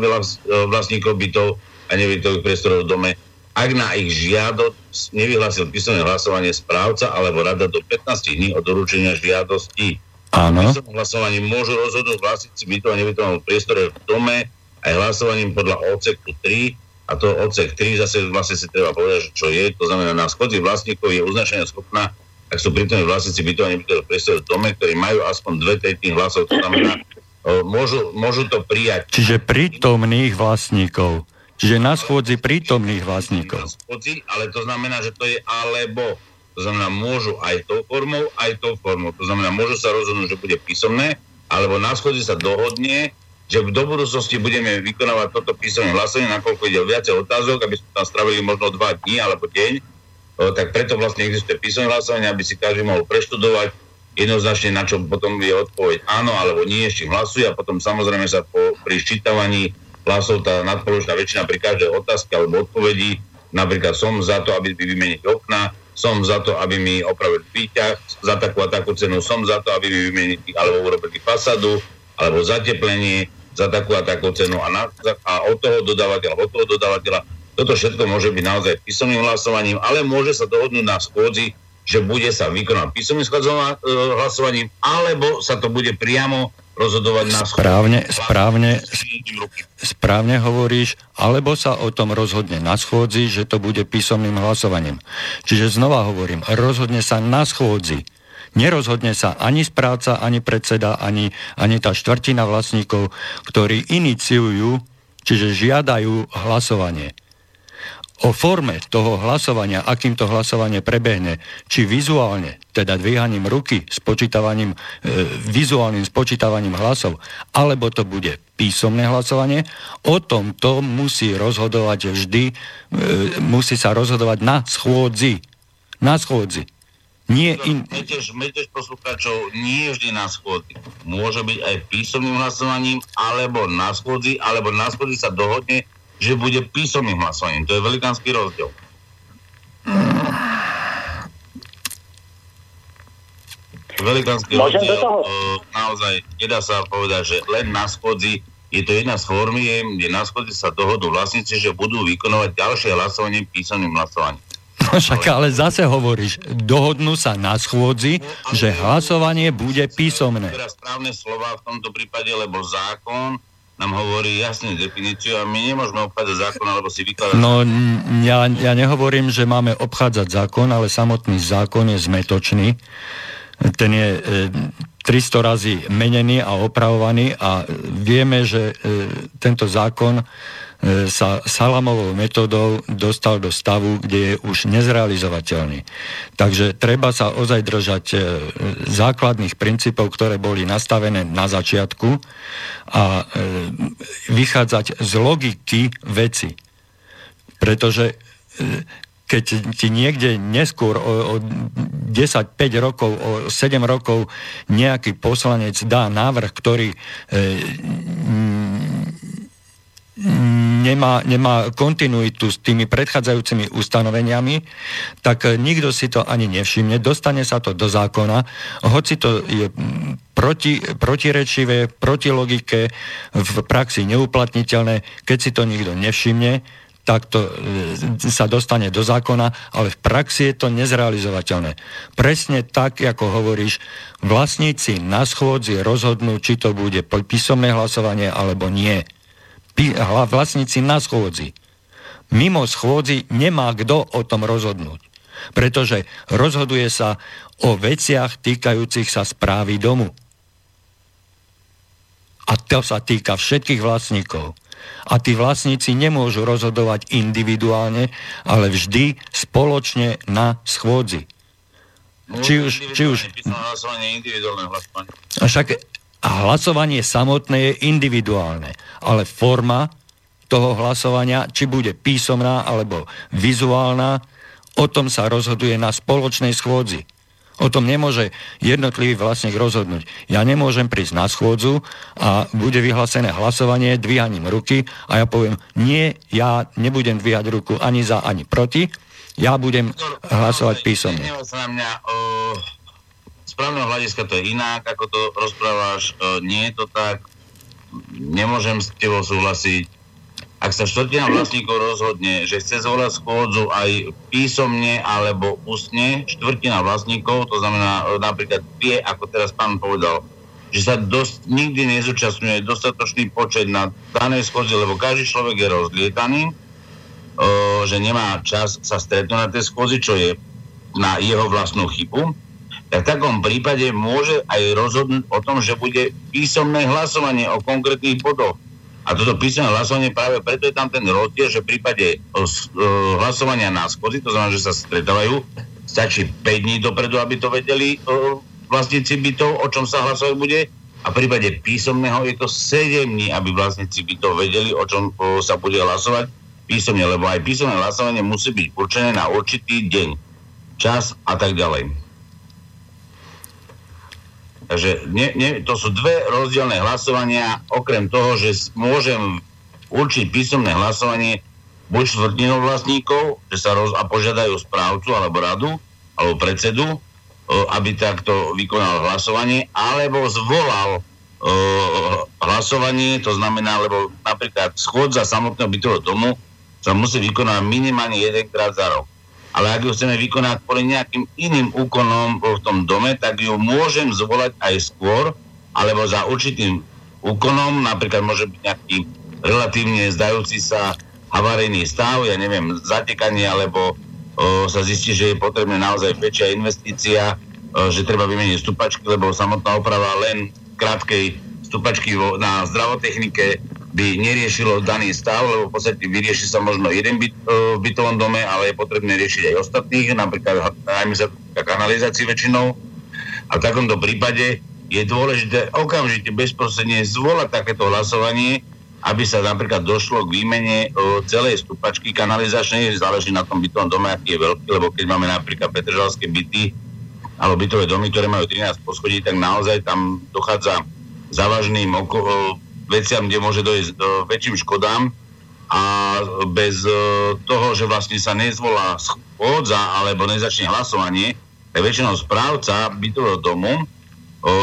vlastníkov bytov a nebytových priestorov v dome, ak na ich žiadosť nevyhlásil písomné hlasovanie správca alebo rada do 15 dní od doručenia žiadosti. Áno. hlasovaním môžu rozhodnúť vlastníci bytov a nebytovom priestore v dome aj hlasovaním podľa odseku 3 a to odsek 3 zase vlastne si treba povedať, že čo je, to znamená na schodzi vlastníkov je uznačenia schopná, ak sú prítomní vlastníci bytov a nebytového priestoru v dome, ktorí majú aspoň dve tretiny hlasov, to znamená, môžu, môžu to prijať. Čiže prítomných vlastníkov. Čiže na schôdzi prítomných vlastníkov. Na schôdzi, ale to znamená, že to je alebo. To znamená, môžu aj tou formou, aj tou formou. To znamená, môžu sa rozhodnúť, že bude písomné, alebo na schodzi sa dohodne, že do budúcnosti budeme vykonávať toto písomné hlasovanie, nakoľko ide o viacej otázok, aby sme tam stravili možno dva dní alebo deň, tak preto vlastne existuje písomné hlasovanie, aby si každý mohol preštudovať jednoznačne, na čo potom je odpoveď áno alebo nie, čím hlasuje a potom samozrejme sa po, pri ščítavaní hlasov tá nadpoločná väčšina pri každej otázke alebo odpovedi, napríklad som za to, aby vymeniť okna, som za to, aby mi opravili výťah, za takú a takú cenu som za to, aby mi vymenili alebo urobili fasadu, alebo zateplenie, za takú a takú cenu a, na, a od toho dodávateľa, od toho dodávateľa. Toto všetko môže byť naozaj písomným hlasovaním, ale môže sa dohodnúť na schôdzi, že bude sa vykonať písomným e, hlasovaním, alebo sa to bude priamo rozhodovať na správne, správne, správne hovoríš, alebo sa o tom rozhodne na schôdzi, že to bude písomným hlasovaním. Čiže znova hovorím, rozhodne sa na schôdzi Nerozhodne sa ani správca, ani predseda, ani, ani tá štvrtina vlastníkov, ktorí iniciujú, čiže žiadajú hlasovanie. O forme toho hlasovania, akým to hlasovanie prebehne, či vizuálne, teda dvíhaním ruky, spočítavaním, e, vizuálnym spočítavaním hlasov, alebo to bude písomné hlasovanie, o tom to musí rozhodovať vždy, e, musí sa rozhodovať na schôdzi. Na schôdzi. Nie in... Metež, metež poslucháčov nie vždy na schôdzi. Môže byť aj písomným hlasovaním, alebo na schôdzi, alebo na schôdzi sa dohodne, že bude písomným hlasovaním. To je velikánsky rozdiel. Velikánsky Môžem rozdiel. Uh, naozaj, nedá sa povedať, že len na schôdzi je to jedna z formiem, kde na schôdzi sa dohodnú vlastníci, že budú vykonovať ďalšie hlasovanie písomným hlasovaním. No však ale zase hovoríš, dohodnú sa na schôdzi, že hlasovanie bude písomné. Teraz správne slova v tomto prípade, lebo zákon nám hovorí jasne definíciu a my nemôžeme obchádzať zákon, alebo si vykladať... No, ja, ja nehovorím, že máme obchádzať zákon, ale samotný zákon je zmetočný. Ten je e, 300 razy menený a opravovaný a vieme, že e, tento zákon E, sa salamovou metodou dostal do stavu, kde je už nezrealizovateľný. Takže treba sa ozaj držať e, základných princípov, ktoré boli nastavené na začiatku a e, vychádzať z logiky veci. Pretože keď ti niekde neskôr o, o 10-5 rokov, o 7 rokov nejaký poslanec dá návrh, ktorý e, nemá, nemá kontinuitu s tými predchádzajúcimi ustanoveniami, tak nikto si to ani nevšimne, dostane sa to do zákona, hoci to je proti, protirečivé, proti logike, v praxi neuplatniteľné, keď si to nikto nevšimne, tak to e, sa dostane do zákona, ale v praxi je to nezrealizovateľné. Presne tak, ako hovoríš, vlastníci na schôdzi rozhodnú, či to bude písomné hlasovanie alebo nie vlastníci na schôdzi. Mimo schôdzi nemá kto o tom rozhodnúť. Pretože rozhoduje sa o veciach týkajúcich sa správy domu. A to sa týka všetkých vlastníkov. A tí vlastníci nemôžu rozhodovať individuálne, ale vždy spoločne na schôdzi. či už, či už... Hlasovanie. Však a hlasovanie samotné je individuálne, ale forma toho hlasovania, či bude písomná alebo vizuálna, o tom sa rozhoduje na spoločnej schôdzi. O tom nemôže jednotlivý vlastník rozhodnúť. Ja nemôžem prísť na schôdzu a bude vyhlásené hlasovanie dvíhaním ruky a ja poviem, nie, ja nebudem dvíhať ruku ani za, ani proti, ja budem hlasovať písomne. mňa, správneho hľadiska to je inak, ako to rozprávaš, e, nie je to tak, nemôžem s tebou súhlasiť. Ak sa štvrtina vlastníkov rozhodne, že chce zvolať schôdzu aj písomne alebo ústne, štvrtina vlastníkov, to znamená e, napríklad tie, ako teraz pán povedal, že sa dosť, nikdy nezúčastňuje dostatočný počet na danej schôdzi, lebo každý človek je rozlietaný, e, že nemá čas sa stretnúť na tej schôdzi, čo je na jeho vlastnú chybu tak v takom prípade môže aj rozhodnúť o tom, že bude písomné hlasovanie o konkrétnych bodoch. A toto písomné hlasovanie práve preto je tam ten rozdiel, že v prípade hlasovania na schodzi, to znamená, že sa stretávajú, stačí 5 dní dopredu, aby to vedeli vlastníci bytov, o čom sa hlasovať bude. a v prípade písomného je to 7 dní, aby vlastníci by to vedeli, o čom o, sa bude hlasovať písomne, lebo aj písomné hlasovanie musí byť určené na určitý deň, čas a tak ďalej. Takže nie, nie, to sú dve rozdielne hlasovania, okrem toho, že môžem určiť písomné hlasovanie buď štvrtinou vlastníkov, že sa roz, a požiadajú správcu alebo radu, alebo predsedu, aby takto vykonal hlasovanie, alebo zvolal hlasovanie, to znamená, lebo napríklad schôdza samotného bytového domu sa musí vykonať minimálne jedenkrát za rok. Ale ak ju chceme vykonať kvôli nejakým iným úkonom v tom dome, tak ju môžem zvolať aj skôr, alebo za určitým úkonom, napríklad môže byť nejaký relatívne zdajúci sa havarijný stav, ja neviem, zatekanie, alebo o, sa zistí, že je potrebná naozaj väčšia investícia, o, že treba vymeniť stupačky, lebo samotná oprava len krátkej stupačky vo, na zdravotechnike by neriešilo daný stav, lebo v podstate vyrieši sa možno jeden byt, v bytovom dome, ale je potrebné riešiť aj ostatných, napríklad najmä sa kanalizácii väčšinou. A v takomto prípade je dôležité okamžite bezprostredne zvolať takéto hlasovanie, aby sa napríklad došlo k výmene o, celej stupačky kanalizačnej, záleží na tom bytovom dome, aký je veľký, lebo keď máme napríklad petržalské byty, alebo bytové domy, ktoré majú 13 poschodí, tak naozaj tam dochádza závažným oko- veciam, kde môže dojsť do väčším škodám a bez e, toho, že vlastne sa nezvolá schôdza alebo nezačne hlasovanie, tak väčšinou správca bytového domu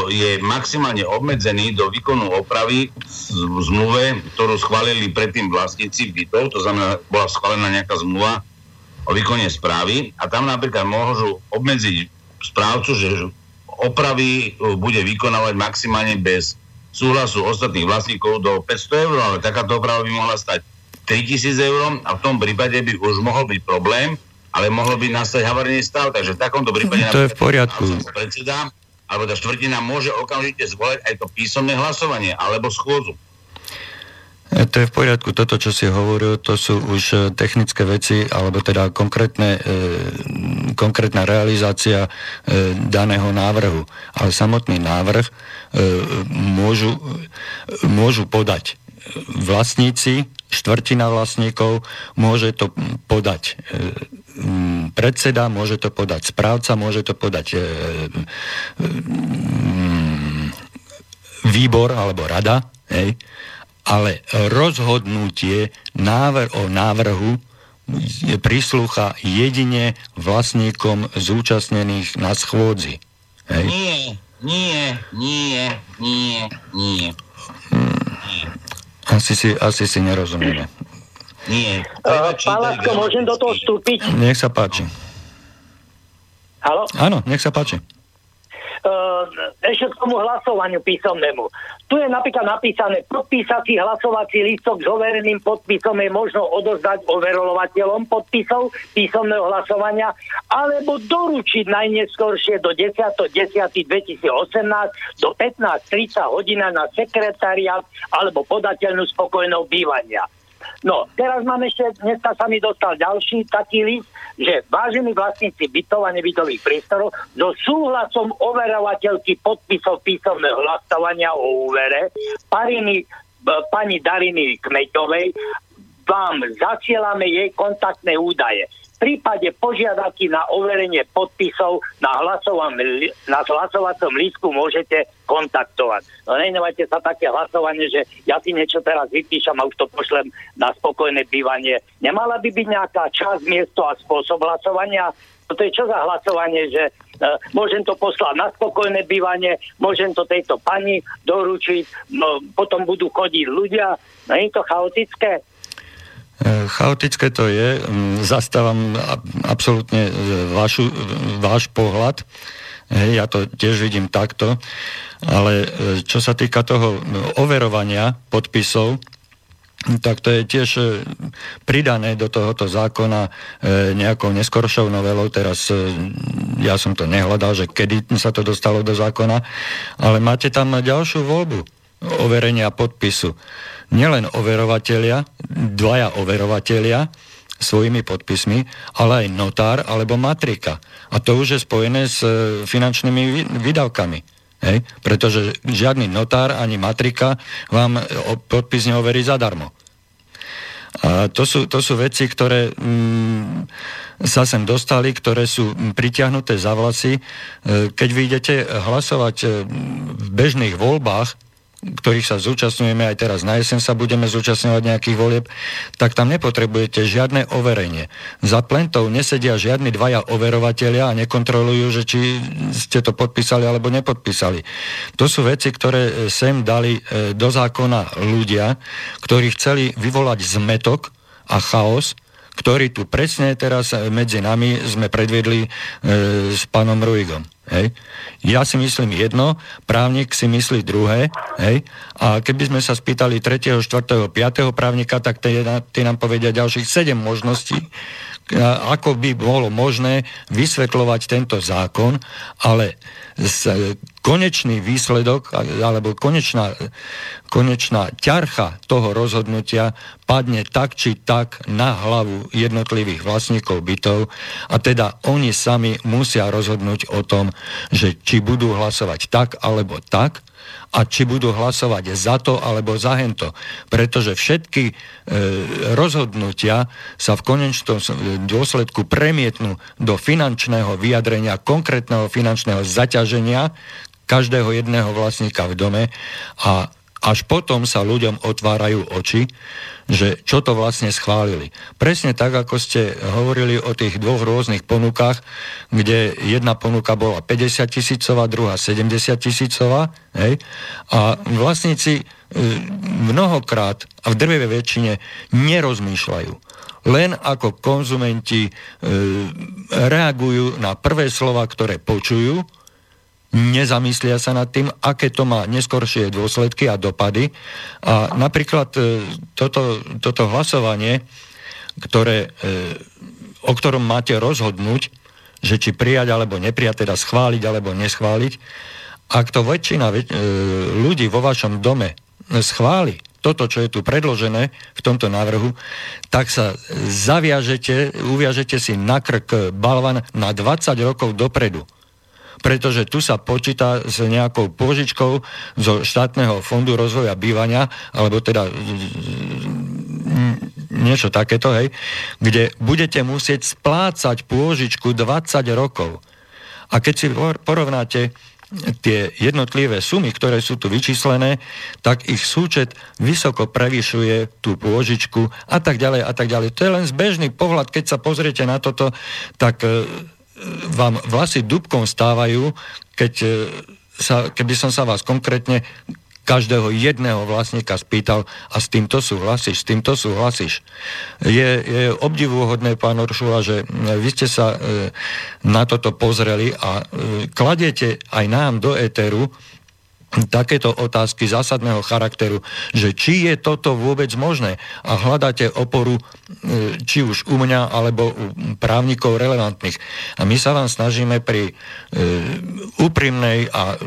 je maximálne obmedzený do výkonu opravy v zmluve, ktorú schválili predtým vlastníci bytov, to znamená, bola schválená nejaká zmluva o výkone správy a tam napríklad môžu obmedziť správcu, že opravy bude vykonávať maximálne bez súhlasu ostatných vlastníkov do 500 eur, ale takáto oprava by mohla stať 3000 eur a v tom prípade by už mohol byť problém, ale mohlo by nastať havarijný stav, takže v takomto prípade... To je v poriadku. Predseda, alebo tá štvrtina môže okamžite zvolať aj to písomné hlasovanie, alebo schôdzu. E, to je v poriadku. Toto, čo si hovoril, to sú už e, technické veci, alebo teda konkrétne, e, konkrétna realizácia daného návrhu. Ale samotný návrh môžu, môžu podať vlastníci, štvrtina vlastníkov, môže to podať predseda, môže to podať správca, môže to podať výbor alebo rada, hej, ale rozhodnutie návr- o návrhu prislúcha jedine vlastníkom zúčastnených na schôdzi. Hej? Nie, nie, nie, nie, nie. nie. Asi si, asi si nerozumieme. Nie. Uh, Pán Lásko, môžem do toho vstúpiť? Nech sa páči. Halo? Áno, nech sa páči. Uh, ešte k tomu hlasovaniu písomnému. Tu je napríklad napísané, podpísací hlasovací lístok s overeným podpisom je možno odozdať overovateľom podpisov písomného hlasovania alebo doručiť najneskôršie do 10.10.2018 do 15.30 hodina na sekretariat alebo podateľnú spokojnou bývania. No, teraz mám ešte, dneska sa mi dostal ďalší taký list, že vážení vlastníci bytov a nebytových priestorov so súhlasom overovateľky podpisov písomného hlasovania o úvere Pariny, pani Dariny Kmeťovej vám zasielame jej kontaktné údaje prípade požiadavky na overenie podpisov na, na hlasovacom lístku môžete kontaktovať. No nenevajte sa také hlasovanie, že ja si niečo teraz vypíšam a už to pošlem na spokojné bývanie. Nemala by byť nejaká čas, miesto a spôsob hlasovania? To je čo za hlasovanie, že uh, môžem to poslať na spokojné bývanie, môžem to tejto pani doručiť, no, potom budú chodiť ľudia. No je to chaotické? E, chaotické to je, mm, zastávam absolútne e, vašu, váš pohľad, Hej, ja to tiež vidím takto, ale e, čo sa týka toho overovania podpisov, tak to je tiež pridané do tohoto zákona nejakou neskoršou novelou. Teraz ja som to nehľadal, že kedy sa to dostalo do zákona, ale máte tam ďalšiu voľbu overenia podpisu nielen overovatelia, dvaja overovatelia svojimi podpismi, ale aj notár alebo matrika. A to už je spojené s e, finančnými výdavkami. Hej? Pretože žiadny notár ani matrika vám podpis neoverí zadarmo. A to sú, to sú veci, ktoré mm, sa sem dostali, ktoré sú pritiahnuté za vlasy. E, keď vy idete hlasovať e, v bežných voľbách, ktorých sa zúčastňujeme, aj teraz na jeseň sa budeme zúčastňovať nejakých volieb, tak tam nepotrebujete žiadne overenie. Za plentou nesedia žiadni dvaja overovateľia a nekontrolujú, že či ste to podpísali alebo nepodpísali. To sú veci, ktoré sem dali e, do zákona ľudia, ktorí chceli vyvolať zmetok a chaos, ktorý tu presne teraz medzi nami sme predvedli e, s pánom Ruigom. Hej. Ja si myslím jedno, právnik si myslí druhé, hej. A keby sme sa spýtali 3., 4., 5. právnika, tak tie nám povedia ďalších 7 možností, ako by bolo možné vysvetľovať tento zákon, ale konečný výsledok alebo konečná, konečná ťarcha toho rozhodnutia padne tak či tak na hlavu jednotlivých vlastníkov bytov a teda oni sami musia rozhodnúť o tom, že či budú hlasovať tak alebo tak a či budú hlasovať za to alebo za hento. Pretože všetky e, rozhodnutia sa v konečnom dôsledku premietnú do finančného vyjadrenia, konkrétneho finančného zaťaženia každého jedného vlastníka v dome a až potom sa ľuďom otvárajú oči, že čo to vlastne schválili. Presne tak, ako ste hovorili o tých dvoch rôznych ponukách, kde jedna ponuka bola 50 tisícová, druhá 70 tisícová, hej? a vlastníci e, mnohokrát a v drvivej väčšine nerozmýšľajú len ako konzumenti e, reagujú na prvé slova, ktoré počujú nezamyslia sa nad tým, aké to má neskoršie dôsledky a dopady. A napríklad e, toto, toto hlasovanie, ktoré, e, o ktorom máte rozhodnúť, že či prijať alebo neprijať, teda schváliť alebo neschváliť, ak to väčšina e, ľudí vo vašom dome schváli, toto, čo je tu predložené v tomto návrhu, tak sa zaviažete, uviažete si na krk balvan na 20 rokov dopredu pretože tu sa počíta s nejakou pôžičkou zo štátneho fondu rozvoja bývania, alebo teda niečo takéto, hej, kde budete musieť splácať pôžičku 20 rokov. A keď si porovnáte tie jednotlivé sumy, ktoré sú tu vyčíslené, tak ich súčet vysoko prevyšuje tú pôžičku a tak ďalej a tak ďalej. To je len zbežný pohľad, keď sa pozriete na toto, tak e, vám vlasy dubkom stávajú, keď e, sa, keby som sa vás konkrétne každého jedného vlastníka spýtal a s týmto súhlasíš, s týmto súhlasíš. Je, je obdivuhodné, pán Oršula, že vy ste sa e, na toto pozreli a e, kladiete aj nám do éteru takéto otázky zásadného charakteru, že či je toto vôbec možné a hľadáte oporu e, či už u mňa alebo u právnikov relevantných. A my sa vám snažíme pri e, úprimnej a e,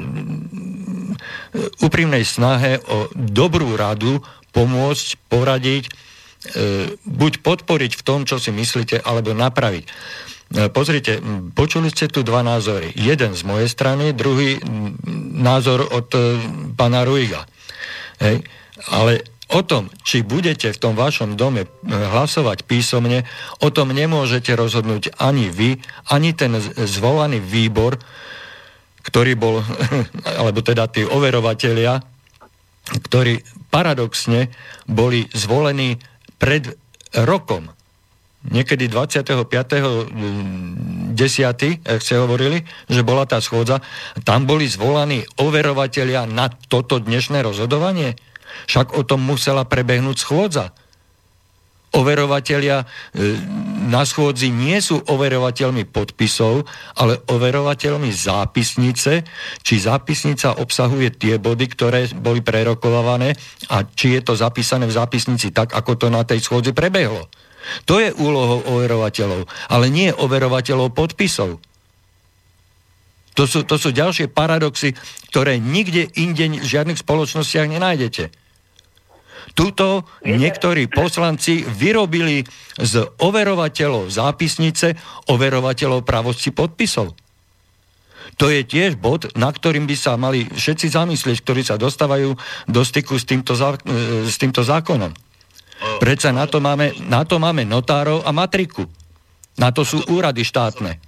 úprimnej snahe o dobrú radu pomôcť, poradiť, buď podporiť v tom, čo si myslíte, alebo napraviť. E, pozrite, počuli ste tu dva názory. Jeden z mojej strany, druhý názor od e, pána Ruiga. Hej. Ale o tom, či budete v tom vašom dome e, hlasovať písomne, o tom nemôžete rozhodnúť ani vy, ani ten zvolaný výbor, ktorý bol, *laughs* alebo teda tí overovatelia, ktorí paradoxne boli zvolení pred rokom niekedy 25.10. ak ste hovorili, že bola tá schôdza, tam boli zvolaní overovatelia na toto dnešné rozhodovanie. Však o tom musela prebehnúť schôdza. Overovatelia e, na schôdzi nie sú overovateľmi podpisov, ale overovateľmi zápisnice, či zápisnica obsahuje tie body, ktoré boli prerokované a či je to zapísané v zápisnici tak, ako to na tej schôdzi prebehlo. To je úlohou overovateľov, ale nie overovateľov podpisov. To sú, to sú ďalšie paradoxy, ktoré nikde inde v žiadnych spoločnostiach nenájdete. Tuto niektorí poslanci vyrobili z overovateľov zápisnice overovateľov pravosti podpisov. To je tiež bod, na ktorým by sa mali všetci zamyslieť, ktorí sa dostávajú do styku s týmto, zá, e, s týmto zákonom. Predsa na to, máme, na to máme notárov a matriku. Na to sú úrady štátne.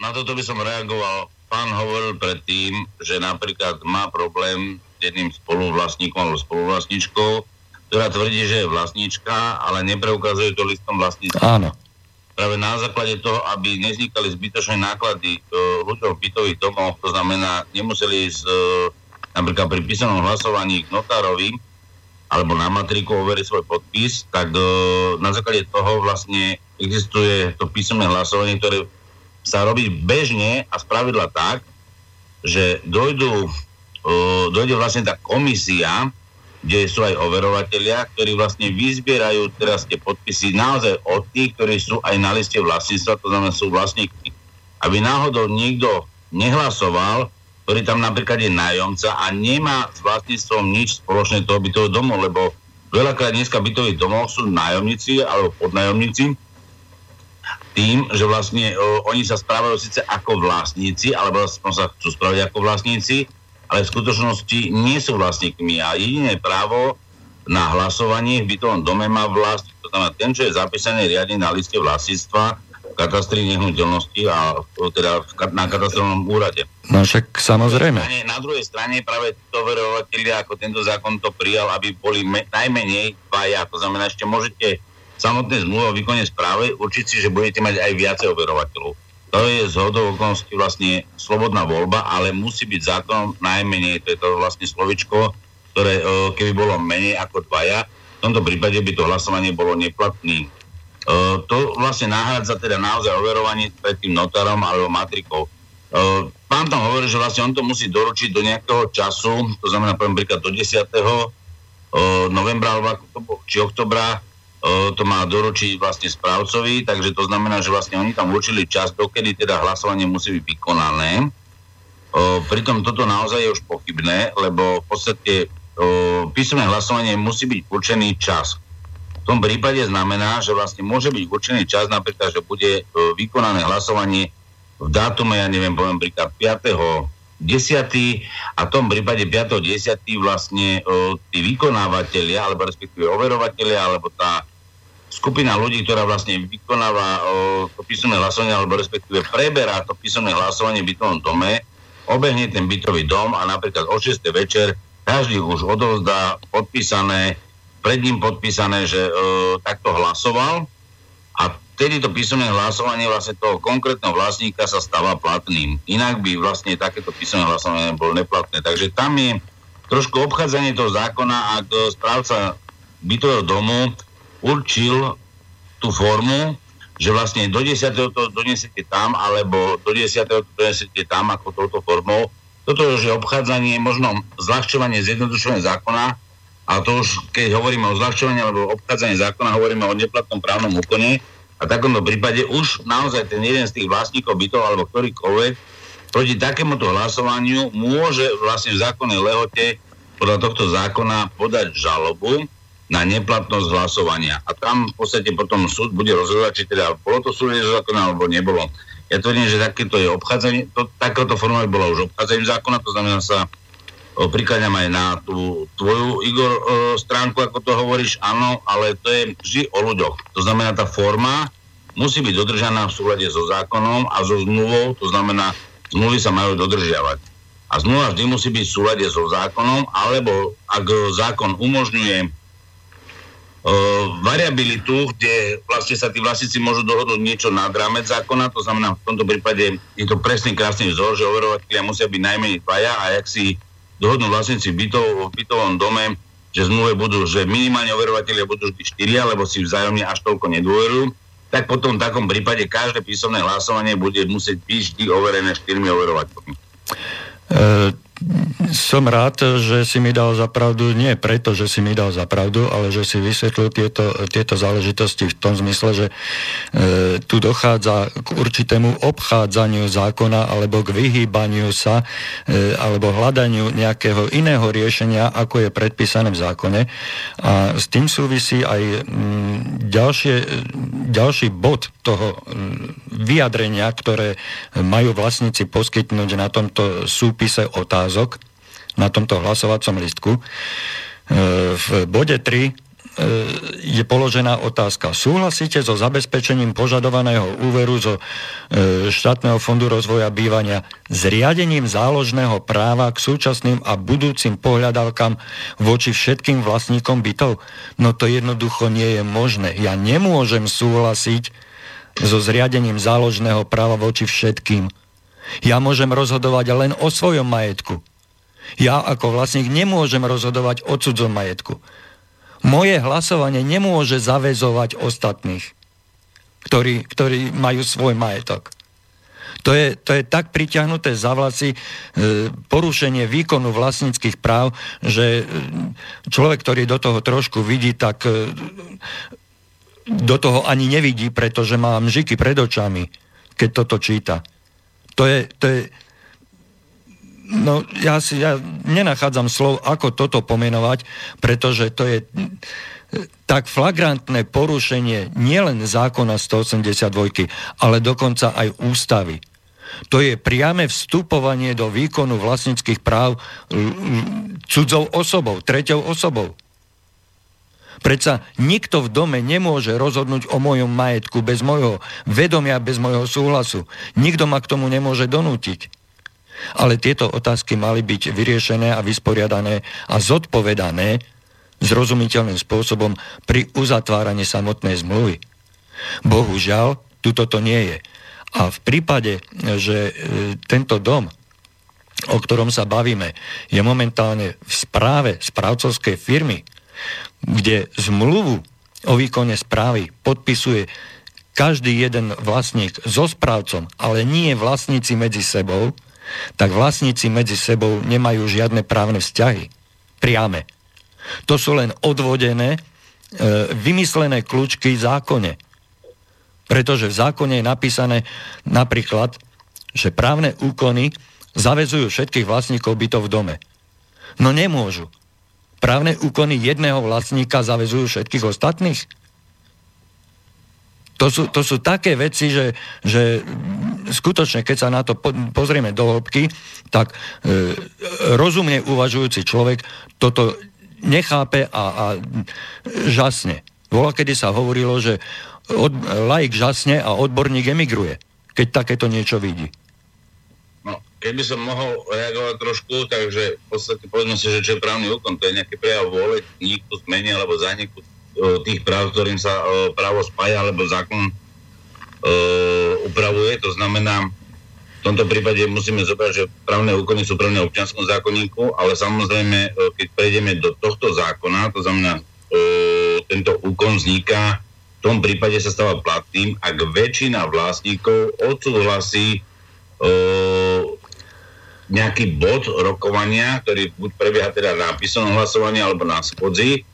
Na toto by som reagoval. Pán hovoril predtým, že napríklad má problém s jedným spoluvlastníkom alebo spoluvlastničkou, ktorá tvrdí, že je vlastníčka, ale nepreukazuje to listom vlastníctva. Áno práve na základe toho, aby nevznikali zbytočné náklady uh, ľuďom v bytových domoch, to znamená, nemuseli ísť uh, napríklad pri písanom hlasovaní k notárovi alebo na matriku overiť svoj podpis, tak uh, na základe toho vlastne existuje to písomné hlasovanie, ktoré sa robí bežne a spravidla tak, že dojdu, uh, dojde vlastne tá komisia, kde sú aj overovatelia, ktorí vlastne vyzbierajú teraz tie podpisy naozaj od tých, ktorí sú aj na liste vlastníctva, to znamená sú vlastníky. Aby náhodou niekto nehlasoval, ktorý tam napríklad je nájomca a nemá s vlastníctvom nič spoločné toho bytového domu, lebo veľakrát dneska bytových domov sú nájomníci alebo podnájomníci, tým, že vlastne o, oni sa správajú síce ako vlastníci, alebo sa chcú správať ako vlastníci, ale v skutočnosti nie sú vlastníkmi. A jediné právo na hlasovanie v bytovom dome má vlast, to znamená ten, čo je zapísaný riadne na liste vlastníctva, katastri nehnuteľnosti a teda na katastrálnom úrade. No však samozrejme. Na, na druhej strane práve to verovateľia, ako tento zákon to prijal, aby boli me, najmenej dvaja. To znamená, ešte môžete samotné zmluva o výkone správy určiť si, že budete mať aj viacej overovateľov. To je z hodou okolností vlastne slobodná voľba, ale musí byť zákon najmenej, to je to vlastne slovičko, ktoré e, keby bolo menej ako dvaja, v tomto prípade by to hlasovanie bolo neplatný. E, to vlastne nahrádza teda naozaj overovanie pred tým notárom alebo matrikou. E, pán tam hovorí, že vlastne on to musí doručiť do nejakého času, to znamená poviem príklad do 10. novembra alebo či oktobra, to má doručiť vlastne správcovi, takže to znamená, že vlastne oni tam určili čas, dokedy teda hlasovanie musí byť vykonané. Pritom toto naozaj je už pochybné, lebo v podstate písomné hlasovanie musí byť určený čas. V tom prípade znamená, že vlastne môže byť určený čas, napríklad, že bude vykonané hlasovanie v dátume, ja neviem, poviem príklad 5. 10. a v tom prípade 5. 10. vlastne o, tí vykonávateľia, alebo respektíve overovateľia, alebo tá skupina ľudí, ktorá vlastne vykonáva o, to písomné hlasovanie, alebo respektíve preberá to písomné hlasovanie v bytovom dome, obehne ten bytový dom a napríklad o 6. večer každý už odovzdá podpísané, pred ním podpísané, že e, takto hlasoval a vtedy to písomné hlasovanie vlastne toho konkrétneho vlastníka sa stáva platným. Inak by vlastne takéto písomné hlasovanie bolo neplatné. Takže tam je trošku obchádzanie toho zákona, ak správca bytového domu určil tú formu, že vlastne do 10. to donesiete tam, alebo do 10. to donesiete tam ako touto formou. Toto je obchádzanie, možno zľahčovanie, zjednodušovanie zákona, a to už, keď hovoríme o zľahčovaní alebo obchádzanie zákona, hovoríme o neplatnom právnom úkone. A v takomto prípade už naozaj ten jeden z tých vlastníkov bytov alebo ktorýkoľvek proti takémuto hlasovaniu môže vlastne v zákonnej lehote podľa tohto zákona podať žalobu na neplatnosť hlasovania. A tam v podstate potom súd bude rozhodovať, či teda bolo to súdne zákona alebo nebolo. Ja tvrdím, že takéto je obchádzanie, to, takéto forma bola už obchádzaním zákona, to znamená sa prikladám aj na tú tvoju, Igor, e, stránku, ako to hovoríš, áno, ale to je vždy o ľuďoch. To znamená, tá forma musí byť dodržaná v súlade so zákonom a so zmluvou, to znamená, zmluvy sa majú dodržiavať. A zmluva vždy musí byť v súlade so zákonom, alebo ak zákon umožňuje variabilitu, kde vlastne sa tí vlastníci môžu dohodnúť niečo nad rámec zákona, to znamená v tomto prípade je to presný krásny vzor, že overovateľia musia byť najmenej dvaja a ak si dohodnú vlastníci bytov v bytovom dome, že zmluve budú, že minimálne overovateľia budú vždy štyria, lebo si vzájomne až toľko nedôverujú, tak potom v takom prípade každé písomné hlasovanie bude musieť byť vždy overené štyrmi overovateľmi. E, som rád, že si mi dal za pravdu, nie preto, že si mi dal za pravdu, ale že si vysvetlil tieto, tieto záležitosti v tom zmysle, že e, tu dochádza k určitému obchádzaniu zákona alebo k vyhýbaniu sa e, alebo hľadaniu nejakého iného riešenia, ako je predpísané v zákone. A s tým súvisí aj m, mm, ďalšie, ďalší bod toho vyjadrenia, ktoré majú vlastníci poskytnúť na tomto súpise otázok, na tomto hlasovacom listku. E, v bode 3 e, je položená otázka. Súhlasíte so zabezpečením požadovaného úveru zo e, štátneho fondu rozvoja bývania s riadením záložného práva k súčasným a budúcim pohľadavkám voči všetkým vlastníkom bytov? No to jednoducho nie je možné. Ja nemôžem súhlasiť so zriadením záložného práva voči všetkým. Ja môžem rozhodovať len o svojom majetku. Ja ako vlastník nemôžem rozhodovať o cudzom majetku. Moje hlasovanie nemôže zavezovať ostatných, ktorí, ktorí majú svoj majetok. To je, to je tak priťahnuté za vlasy e, porušenie výkonu vlastníckých práv, že e, človek, ktorý do toho trošku vidí, tak e, do toho ani nevidí, pretože má mžiky pred očami, keď toto číta. To je, to je, No, ja si ja nenachádzam slov, ako toto pomenovať, pretože to je tak flagrantné porušenie nielen zákona 182, ale dokonca aj ústavy. To je priame vstupovanie do výkonu vlastníckých práv cudzou osobou, treťou osobou. Predsa nikto v dome nemôže rozhodnúť o mojom majetku bez môjho vedomia, bez môjho súhlasu. Nikto ma k tomu nemôže donútiť. Ale tieto otázky mali byť vyriešené a vysporiadané a zodpovedané zrozumiteľným spôsobom pri uzatváraní samotnej zmluvy. Bohužiaľ, tuto to nie je. A v prípade, že e, tento dom, o ktorom sa bavíme, je momentálne v správe správcovskej firmy, kde zmluvu o výkone správy podpisuje každý jeden vlastník so správcom, ale nie vlastníci medzi sebou, tak vlastníci medzi sebou nemajú žiadne právne vzťahy. Priame. To sú len odvodené, e, vymyslené kľúčky v zákone. Pretože v zákone je napísané napríklad, že právne úkony zavezujú všetkých vlastníkov bytov v dome. No nemôžu. Právne úkony jedného vlastníka zavezujú všetkých ostatných. To sú, to sú také veci, že, že skutočne, keď sa na to pozrieme do hĺbky, tak e, rozumne uvažujúci človek toto nechápe a, a žasne. Vola, kedy sa hovorilo, že od, laik žasne a odborník emigruje, keď takéto niečo vidí. Keby som mohol reagovať trošku, takže v podstate povedzme si, že čo je právny úkon, to je nejaký prejav vôle, nikto zmení alebo zaniknú tých práv, ktorým sa právo spája, alebo zákon upravuje. To znamená, v tomto prípade musíme zobrať, že právne úkony sú právne v občianskom zákonníku, ale samozrejme, keď prejdeme do tohto zákona, to znamená, tento úkon vzniká, v tom prípade sa stáva platným, ak väčšina vlastníkov odsúhlasí nejaký bod rokovania, ktorý buď prebieha teda na písomnom hlasovaní alebo na schodzi,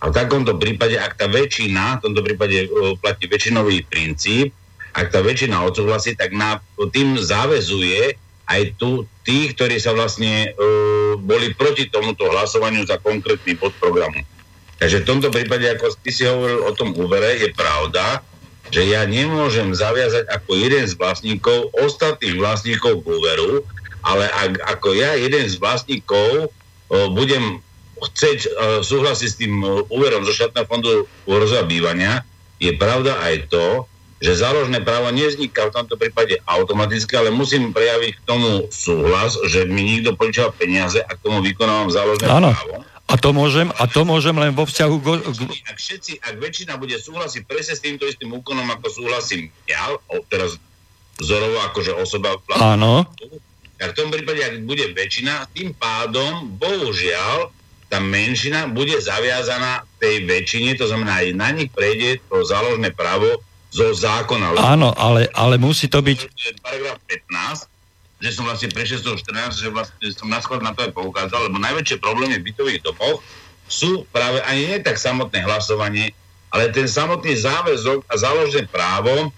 a v takomto prípade, ak tá väčšina, v tomto prípade uh, platí väčšinový princíp, ak tá väčšina odsúhlasí, tak na, tým záväzuje aj tu tých, ktorí sa vlastne uh, boli proti tomuto hlasovaniu za konkrétny podprogramu. Takže v tomto prípade, ako ty si hovoril o tom úvere, je pravda, že ja nemôžem zaviazať ako jeden z vlastníkov ostatných vlastníkov k úveru, ale ak, ako ja jeden z vlastníkov budem chceť súhlasiť s tým úverom zo štátneho fondu rozvoja bývania, je pravda aj to, že záložné právo nevzniká v tomto prípade automaticky, ale musím prejaviť k tomu súhlas, že mi niekto požičal peniaze a k tomu vykonávam záložné ano. právo. A to môžem, a to môžem len vo vzťahu... Go... Ak, všetci, ak väčšina bude súhlasiť presne s týmto istým úkonom, ako súhlasím ja, teraz vzorovo akože osoba... Áno. Tak v tom prípade, ak bude väčšina, tým pádom, bohužiaľ, tá menšina bude zaviazaná tej väčšine, to znamená, aj na nich prejde to záložné právo zo zákona. Áno, ale, ale musí to byť... Paragraf 15, že som vlastne pre 614, že vlastne som na na to aj poukázal, lebo najväčšie problémy v bytových domoch sú práve ani nie tak samotné hlasovanie, ale ten samotný záväzok a záložné právo e,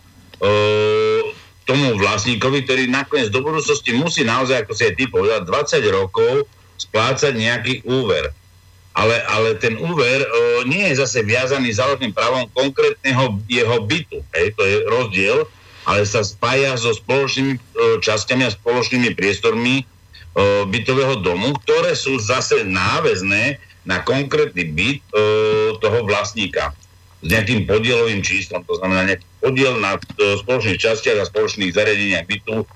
tomu vlastníkovi, ktorý nakoniec do budúcnosti musí naozaj, ako si aj ty povedal, 20 rokov splácať nejaký úver. Ale, ale ten úver e, nie je zase viazaný záložným právom konkrétneho jeho bytu. Hej, to je rozdiel ale sa spája so spoločnými e, časťami a spoločnými priestormi e, bytového domu, ktoré sú zase náväzné na konkrétny byt e, toho vlastníka s nejakým podielovým číslom, to znamená nejaký podiel na spoločných častiach a spoločných zariadeniach bytu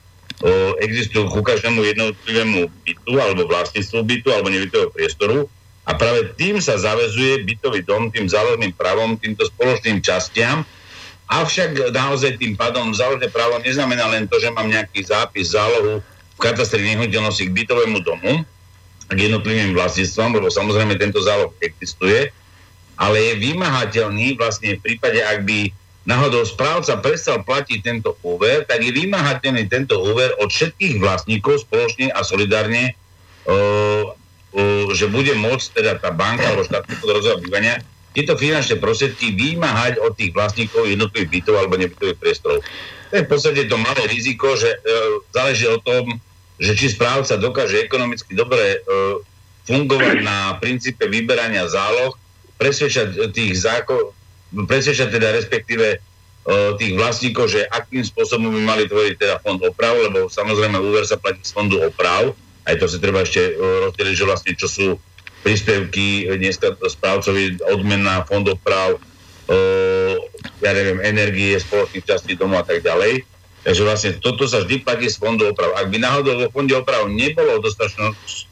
existujú ku každému jednotlivému bytu alebo vlastníctvu bytu alebo nebytového priestoru a práve tým sa zavezuje bytový dom tým záložným právom, týmto spoločným častiam. Avšak naozaj tým pádom záložné právo neznamená len to, že mám nejaký zápis zálohu v katastri nehnuteľnosti k bytovému domu, k jednotlivým vlastníctvom, lebo samozrejme tento záloh existuje, ale je vymahateľný vlastne v prípade, ak by náhodou správca prestal platiť tento úver, tak je vymahateľný tento úver od všetkých vlastníkov spoločne a solidárne, uh, uh, že bude môcť teda tá banka alebo štátne podrozová bývania tieto finančné prostriedky vymáhať od tých vlastníkov jednotlivých bytov alebo nebytových priestorov. To je v podstate to malé riziko, že e, záleží o tom, že či správca dokáže ekonomicky dobre e, fungovať na princípe vyberania záloh, presvedčať tých zákon, presvedčať teda respektíve e, tých vlastníkov, že akým spôsobom by mali tvoriť teda fond oprav, lebo samozrejme úver sa platí z fondu oprav, aj to si treba ešte e, rozdeliť, že vlastne čo sú príspevky dneska správcovi odmena fondov práv, e, ja neviem, energie, spoločných častí domu a tak ďalej. Takže vlastne toto sa vždy platí z fondu oprav. Ak by náhodou vo fonde oprav nebolo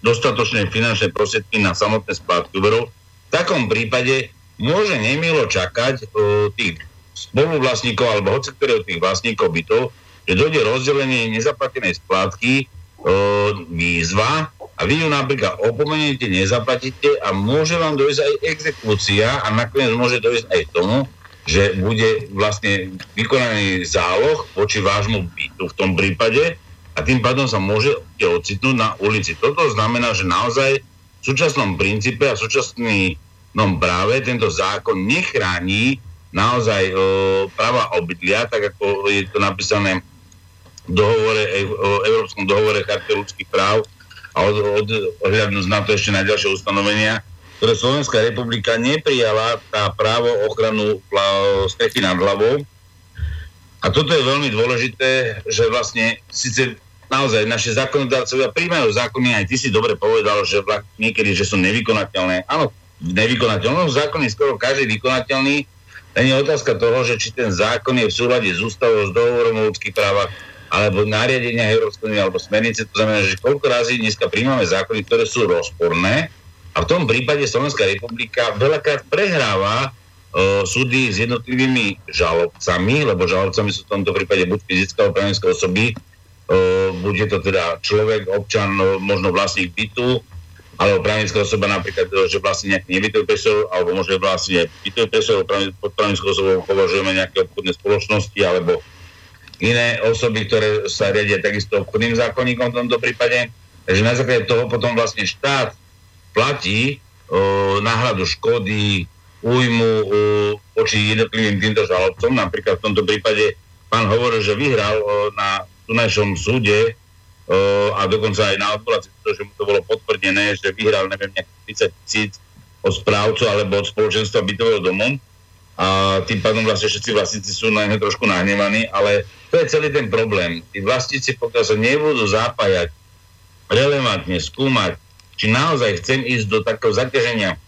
dostatočné finančné prostriedky na samotné splátky úverov, takom prípade môže nemilo čakať e, tých spoluvlastníkov alebo hoci ktorého tých vlastníkov bytov, že dojde rozdelenie nezaplatenej splátky e, výzva a vy ju napríklad opomeniete, nezaplatíte a môže vám dojsť aj exekúcia a nakoniec môže dojsť aj tomu, že bude vlastne vykonaný záloh voči vášmu bytu v tom prípade a tým pádom sa môže ocitnúť na ulici. Toto znamená, že naozaj v súčasnom princípe a v súčasnom práve tento zákon nechráni naozaj e, práva obydlia, tak ako je to napísané v dohovore, e, Európskom dohovore charty ľudských práv a od, od, odhľadnúť na to ešte na ďalšie ustanovenia, ktoré Slovenská republika neprijala tá právo ochranu strechy nad hlavou. A toto je veľmi dôležité, že vlastne síce naozaj naše zákonodárcovia príjmajú zákony, aj ty si dobre povedal, že niekedy, že sú nevykonateľné. Áno, nevykonateľné, v zákon je skoro každý vykonateľný, len je otázka toho, že či ten zákon je v súlade s ústavou, s dohovorom o ľudských právach, alebo nariadenia Európskej únie alebo smernice, to znamená, že koľko razy dneska príjmame zákony, ktoré sú rozporné. A v tom prípade Slovenská republika veľakrát prehráva uh, súdy s jednotlivými žalobcami, lebo žalobcami sú v tomto prípade buď fyzická alebo právnická osoby, uh, bude to teda človek, občan, uh, možno vlastník bytu, alebo právnická osoba napríklad, že vlastne nejaký nebytový priestor, alebo možno vlastne bytový priestor, pod právnickou osobou považujeme nejaké obchodné spoločnosti, alebo iné osoby, ktoré sa riadia takisto obchodným zákonníkom v tomto prípade. Takže na základe toho potom vlastne štát platí o, náhradu škody, újmu o, voči jednotlivým týmto žalobcom. Napríklad v tomto prípade pán hovoril, že vyhral o, na tunajšom súde a dokonca aj na odvolácii, že mu to bolo potvrdené, že vyhral, neviem, nejakých 30 tisíc od správcu alebo od spoločenstva bytového domu a tým pádom vlastne všetci vlastníci sú na neho trošku nahnevaní, ale to je celý ten problém. Tí vlastníci, pokiaľ sa nebudú zapájať relevantne, skúmať, či naozaj chcem ísť do takého zaťaženia,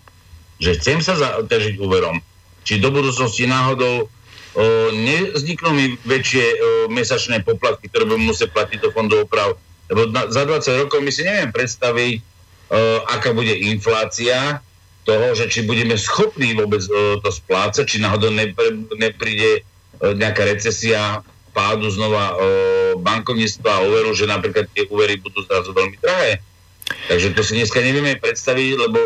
že chcem sa zaťažiť úverom, či do budúcnosti náhodou nevzniknú mi väčšie mesačné poplatky, ktoré budem musieť platiť do fondu oprav. Lebo na, za 20 rokov my si neviem predstaviť, aká bude inflácia, toho, že či budeme schopní vôbec to splácať, či náhodou nepr- nepríde nejaká recesia pádu znova bankovníctva a úveru, že napríklad tie úvery budú zrazu veľmi drahé. Takže to si dneska nevieme predstaviť, lebo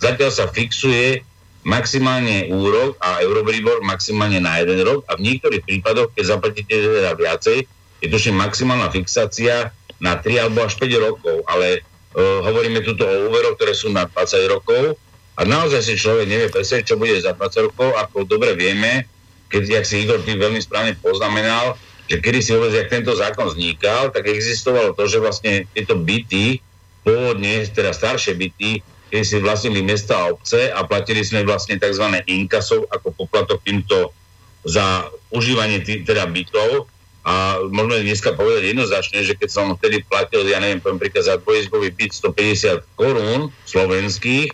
zatiaľ sa fixuje maximálne úrok a Eurobribor maximálne na jeden rok a v niektorých prípadoch, keď zaplatíte teda viacej, je tuším maximálna fixácia na 3 alebo až 5 rokov, ale uh, hovoríme tu o úveroch, ktoré sú na 20 rokov a naozaj si človek nevie presne, čo bude za 20 rokov, ako dobre vieme, keď, jak si Igor ty veľmi správne poznamenal, že kedy si vôbec, jak tento zákon vznikal, tak existovalo to, že vlastne tieto byty, pôvodne, teda staršie byty, keď si vlastnili mesta a obce a platili sme vlastne tzv. inkasov ako poplatok týmto za užívanie tý, teda bytov a môžeme dneska povedať jednoznačne, že keď som vtedy platil, ja neviem, poviem príklad za dvojizbový byt 150 korún slovenských,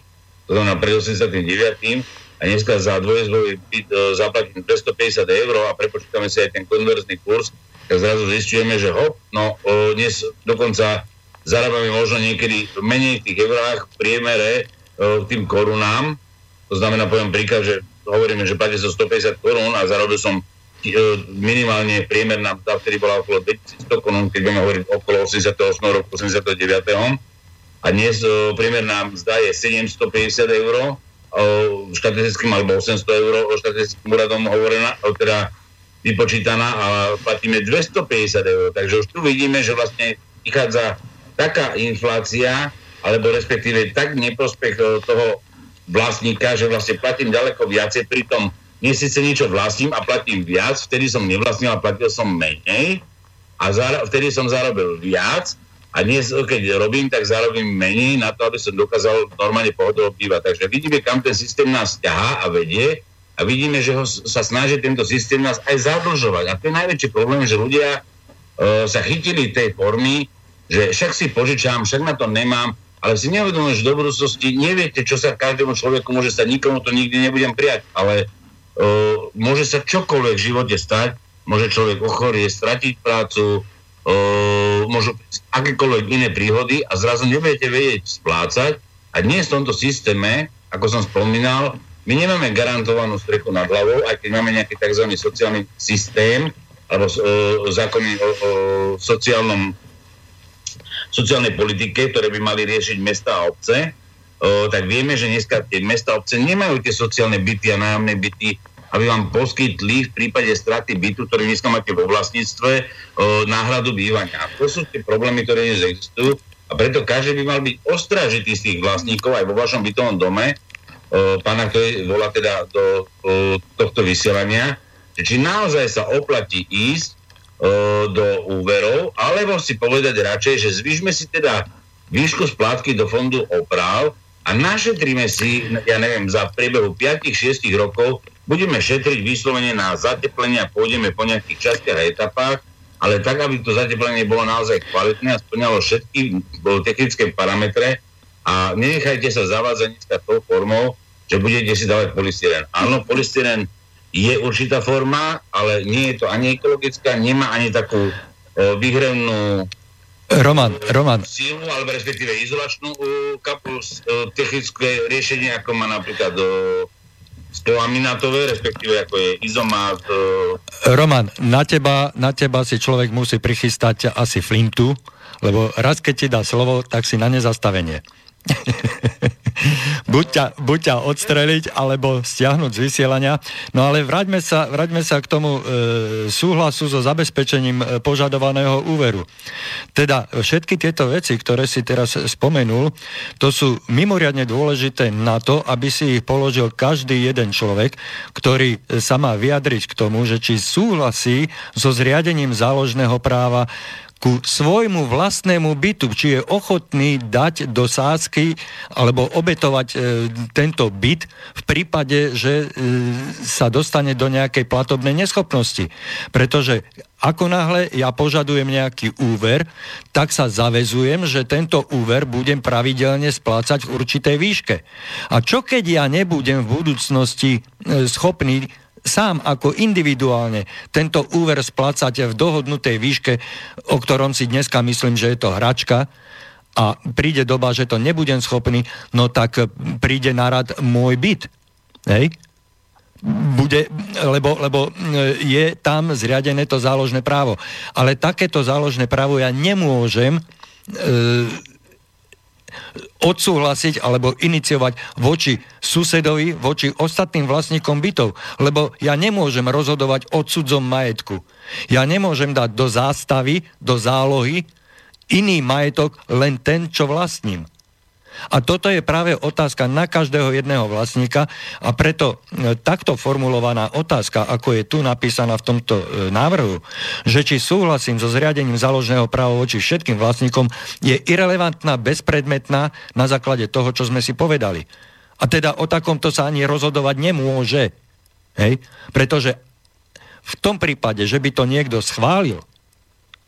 to znamená pred 89. a dneska za dvojizbový byt e, zaplatím 250 eur a prepočítame si aj ten konverzný kurz, tak zrazu zistujeme, že hop, no o, dnes dokonca zarábame možno niekedy menej v tých eurách v priemere e, tým korunám, to znamená, poviem príklad, že hovoríme, že platíte so 150 korún a zarobil som E, minimálne priemerná mzda vtedy bola okolo 2100 korún, keď budeme hovoriť okolo 88. roku, 89. A dnes uh, priemerná mzda je 750 eur, štatistickým alebo 800 eur, štatistickým úradom hovorená, teda vypočítaná a platíme 250 eur. Takže už tu vidíme, že vlastne vychádza taká inflácia, alebo respektíve tak neprospech toho vlastníka, že vlastne platím ďaleko viacej, pritom dnes síce niečo vlastním a platím viac, vtedy som nevlastnil a platil som menej a vtedy som zarobil viac a dnes, keď robím, tak zarobím menej na to, aby som dokázal normálne pohodovo bývať. Takže vidíme, kam ten systém nás ťahá a vedie a vidíme, že ho sa snaží tento systém nás aj zadlžovať. A to je najväčší problém, že ľudia uh, sa chytili tej formy, že však si požičám, však na to nemám, ale si neuvedomujem, že do budúcnosti neviete, čo sa každému človeku môže stať, nikomu to nikdy nebudem prijať, ale Uh, môže sa čokoľvek v živote stať, môže človek ochorieť, stratiť prácu, uh, môžu akékoľvek iné príhody a zrazu nebudete vedieť splácať. A dnes v tomto systéme, ako som spomínal, my nemáme garantovanú strechu nad hlavou, aj keď máme nejaký tzv. sociálny systém alebo uh, zákony o, o sociálnom sociálnej politike, ktoré by mali riešiť mesta a obce, tak vieme, že dneska tie mesta obce nemajú tie sociálne byty a nájomné byty, aby vám poskytli v prípade straty bytu, ktorý dneska máte vo vlastníctve, náhradu bývania. A to sú tie problémy, ktoré dnes existujú. A preto každý by mal byť ostražitý z tých vlastníkov aj vo vašom bytovom dome, pána, ktorý volá teda do tohto vysielania, či naozaj sa oplatí ísť do úverov, alebo si povedať radšej, že zvyšme si teda výšku splátky do fondu oprav a našetríme si, ja neviem, za priebehu 5-6 rokov budeme šetriť vyslovene na zateplenie a pôjdeme po nejakých častiach a etapách, ale tak, aby to zateplenie bolo naozaj kvalitné a splňalo všetky technické parametre a nenechajte sa zavádzať dneska tou formou, že budete si dávať polystyren. Áno, polystyren je určitá forma, ale nie je to ani ekologická, nemá ani takú o, vyhrevnú Roman, Roman. Silu, alebo respektíve izolačnú uh, kapu, uh, technické riešenie, ako má napríklad uh, aminátové, respektíve ako je izomát. Uh... Roman, na teba, na teba si človek musí prichystať asi flintu, lebo raz keď ti dá slovo, tak si na nezastavenie. *laughs* buď, ťa, buď ťa odstreliť, alebo stiahnuť z vysielania. No ale vráťme sa, vráťme sa k tomu e, súhlasu so zabezpečením e, požadovaného úveru. Teda všetky tieto veci, ktoré si teraz spomenul, to sú mimoriadne dôležité na to, aby si ich položil každý jeden človek, ktorý sa má vyjadriť k tomu, že či súhlasí so zriadením záložného práva ku svojmu vlastnému bytu, či je ochotný dať do sásky alebo obetovať e, tento byt v prípade, že e, sa dostane do nejakej platobnej neschopnosti. Pretože ako náhle ja požadujem nejaký úver, tak sa zavezujem, že tento úver budem pravidelne splácať v určitej výške. A čo keď ja nebudem v budúcnosti e, schopný sám ako individuálne tento úver splácať v dohodnutej výške, o ktorom si dneska myslím, že je to hračka, a príde doba, že to nebudem schopný, no tak príde na rad môj byt. Hej? Bude, lebo, lebo je tam zriadené to záložné právo. Ale takéto záložné právo ja nemôžem e, odsúhlasiť alebo iniciovať voči susedovi, voči ostatným vlastníkom bytov. Lebo ja nemôžem rozhodovať odsudzom majetku. Ja nemôžem dať do zástavy, do zálohy iný majetok len ten, čo vlastním. A toto je práve otázka na každého jedného vlastníka a preto e, takto formulovaná otázka, ako je tu napísaná v tomto e, návrhu, že či súhlasím so zriadením záložného práva voči všetkým vlastníkom, je irrelevantná, bezpredmetná na základe toho, čo sme si povedali. A teda o takomto sa ani rozhodovať nemôže. Hej? Pretože v tom prípade, že by to niekto schválil,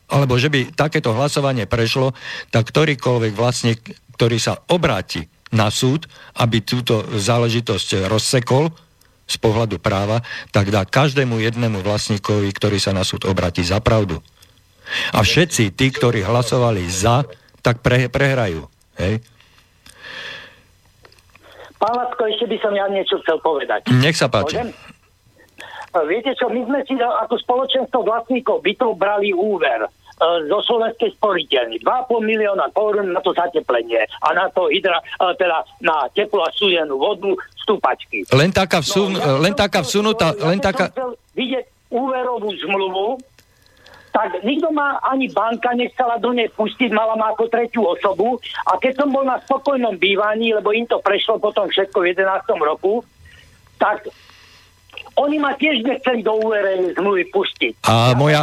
alebo že by takéto hlasovanie prešlo, tak ktorýkoľvek vlastník ktorý sa obráti na súd, aby túto záležitosť rozsekol z pohľadu práva, tak dá každému jednému vlastníkovi, ktorý sa na súd obratí za pravdu. A všetci tí, ktorí hlasovali za, tak pre, prehrajú. Hej? Pán Lacko, ešte by som ja niečo chcel povedať. Nech sa páči. Môžem? Viete čo, my sme si ako spoločenstvo vlastníkov bytov brali úver zo slovenskej sporiteľny. 2,5 milióna korún na to zateplenie a na to hydra, e, teda na teplo a súdenú vodu stúpačky. Len taká, vsun, no, ja len taká vsunutá... Ja len taká... vidieť úverovú zmluvu, tak nikto ma, ani banka nechcela do nej pustiť, mala ma ako tretiu osobu a keď som bol na spokojnom bývaní, lebo im to prešlo potom všetko v 11. roku, tak oni ma tiež nechceli do úverej zmluvy pustiť. A ja moja,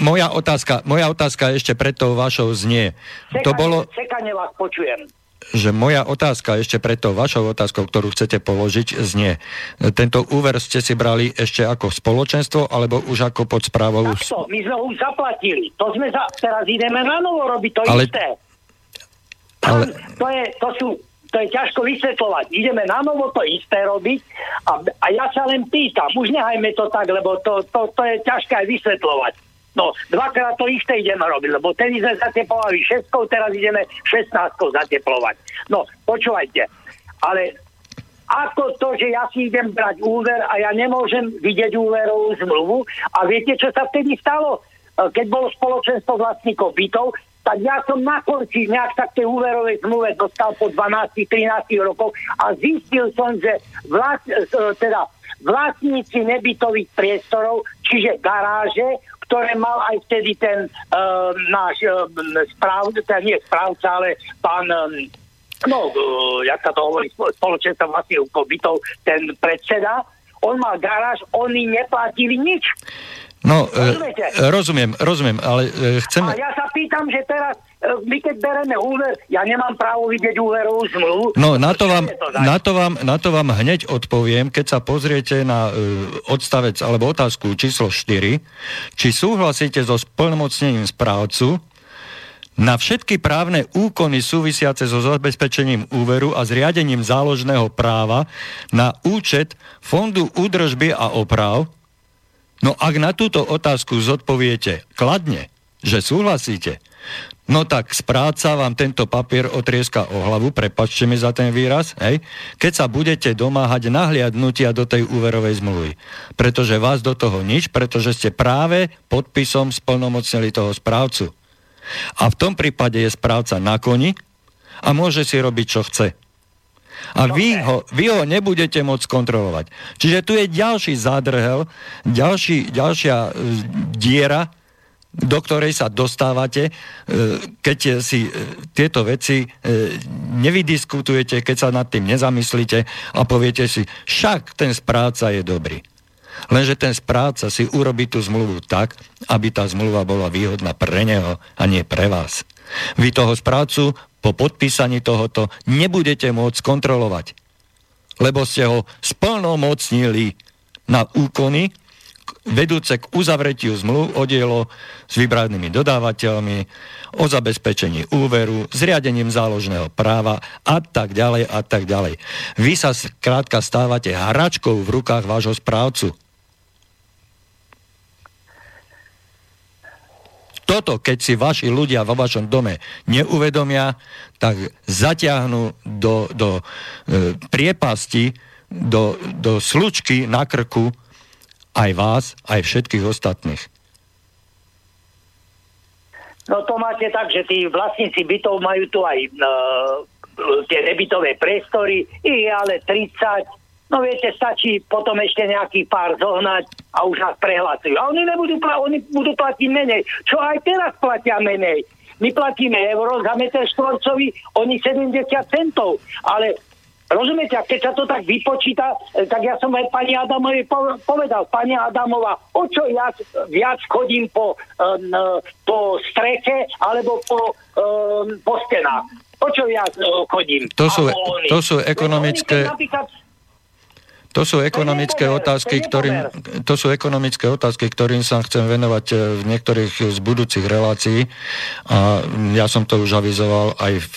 moja, otázka, moja otázka ešte pred tou vašou znie. Čekanie, to bolo... Čekanie vás počujem že moja otázka ešte pred tou vašou otázkou, ktorú chcete položiť, znie. Tento úver ste si brali ešte ako spoločenstvo, alebo už ako pod správou... Takto, my sme ho už zaplatili. To sme za... Teraz ideme na novo robiť to ale... isté. Ale... To, je, to sú to je ťažko vysvetľovať. Ideme na novo to isté robiť a, a ja sa len pýtam, už nehajme to tak, lebo to, to, to je ťažké aj vysvetľovať. No, dvakrát to isté ideme robiť, lebo ten sme zateplovali 6, teraz ideme 16 zateplovať. No, počúvajte, ale ako to, že ja si idem brať úver a ja nemôžem vidieť úverovú zmluvu a viete, čo sa vtedy stalo? Keď bolo spoločenstvo vlastníkov bytov, tak ja som na konci nejak tak tej úverovej zmluve dostal po 12-13 rokov a zistil som, že vlast, e, teda vlastníci nebytových priestorov, čiže garáže, ktoré mal aj vtedy ten uh, náš uh, správ, teda nie správca, ale pán um, no, uh, jak sa to hovorí, spoločenstvo vlastníkov bytov, ten predseda, on mal garáž, oni neplatili nič. No, e, rozumiem, rozumiem, ale e, chcem... A ja sa pýtam, že teraz e, my keď bereme úver, ja nemám právo vidieť úverovú zmluvu. No, na to, vám, to na, to vám, na to vám hneď odpoviem, keď sa pozriete na e, odstavec alebo otázku číslo 4, či súhlasíte so splnomocnením správcu na všetky právne úkony súvisiace so zabezpečením úveru a zriadením záložného práva na účet Fondu údržby a oprav No ak na túto otázku zodpoviete kladne, že súhlasíte, no tak správca vám tento papier otrieska o hlavu, prepačte mi za ten výraz, hej, keď sa budete domáhať nahliadnutia do tej úverovej zmluvy. Pretože vás do toho nič, pretože ste práve podpisom splnomocnili toho správcu. A v tom prípade je správca na koni a môže si robiť, čo chce. A vy ho, vy ho nebudete môcť kontrolovať. Čiže tu je ďalší zádrhel, ďalší, ďalšia e, diera, do ktorej sa dostávate, e, keď si e, tieto veci nevydiskutujete, keď sa nad tým nezamyslíte a poviete si, však ten správca je dobrý. Lenže ten správca si urobí tú zmluvu tak, aby tá zmluva bola výhodná pre neho a nie pre vás. Vy toho správcu po podpísaní tohoto nebudete môcť kontrolovať, lebo ste ho splnomocnili na úkony vedúce k uzavretiu zmluv o dielo s vybranými dodávateľmi, o zabezpečení úveru, zriadením záložného práva a tak ďalej a tak ďalej. Vy sa krátka stávate hračkou v rukách vášho správcu. Toto, keď si vaši ľudia vo vašom dome neuvedomia, tak zatiahnu do, do e, priepasti, do, do slučky na krku aj vás, aj všetkých ostatných. No to máte tak, že tí vlastníci bytov majú tu aj uh, tie nebytové priestory, ich je ale 30, no viete, stačí potom ešte nejaký pár zohnať a už nás prehlasujú. A oni nebudú pla- oni budú platiť menej, čo aj teraz platia menej. My platíme euro za meter štvorcový, oni 70 centov, ale Rozumiete, a keď sa to tak vypočíta, e, tak ja som aj pani Adamovi povedal, pani Adamová, o čo ja viac chodím po, um, po streche alebo po, um, po stenách. O čo viac chodím. To sú, to sú ekonomické... To sú ekonomické otázky, ktorým, to sú ekonomické otázky, ktorým sa chcem venovať e, v niektorých z budúcich relácií. A ja som to už avizoval aj v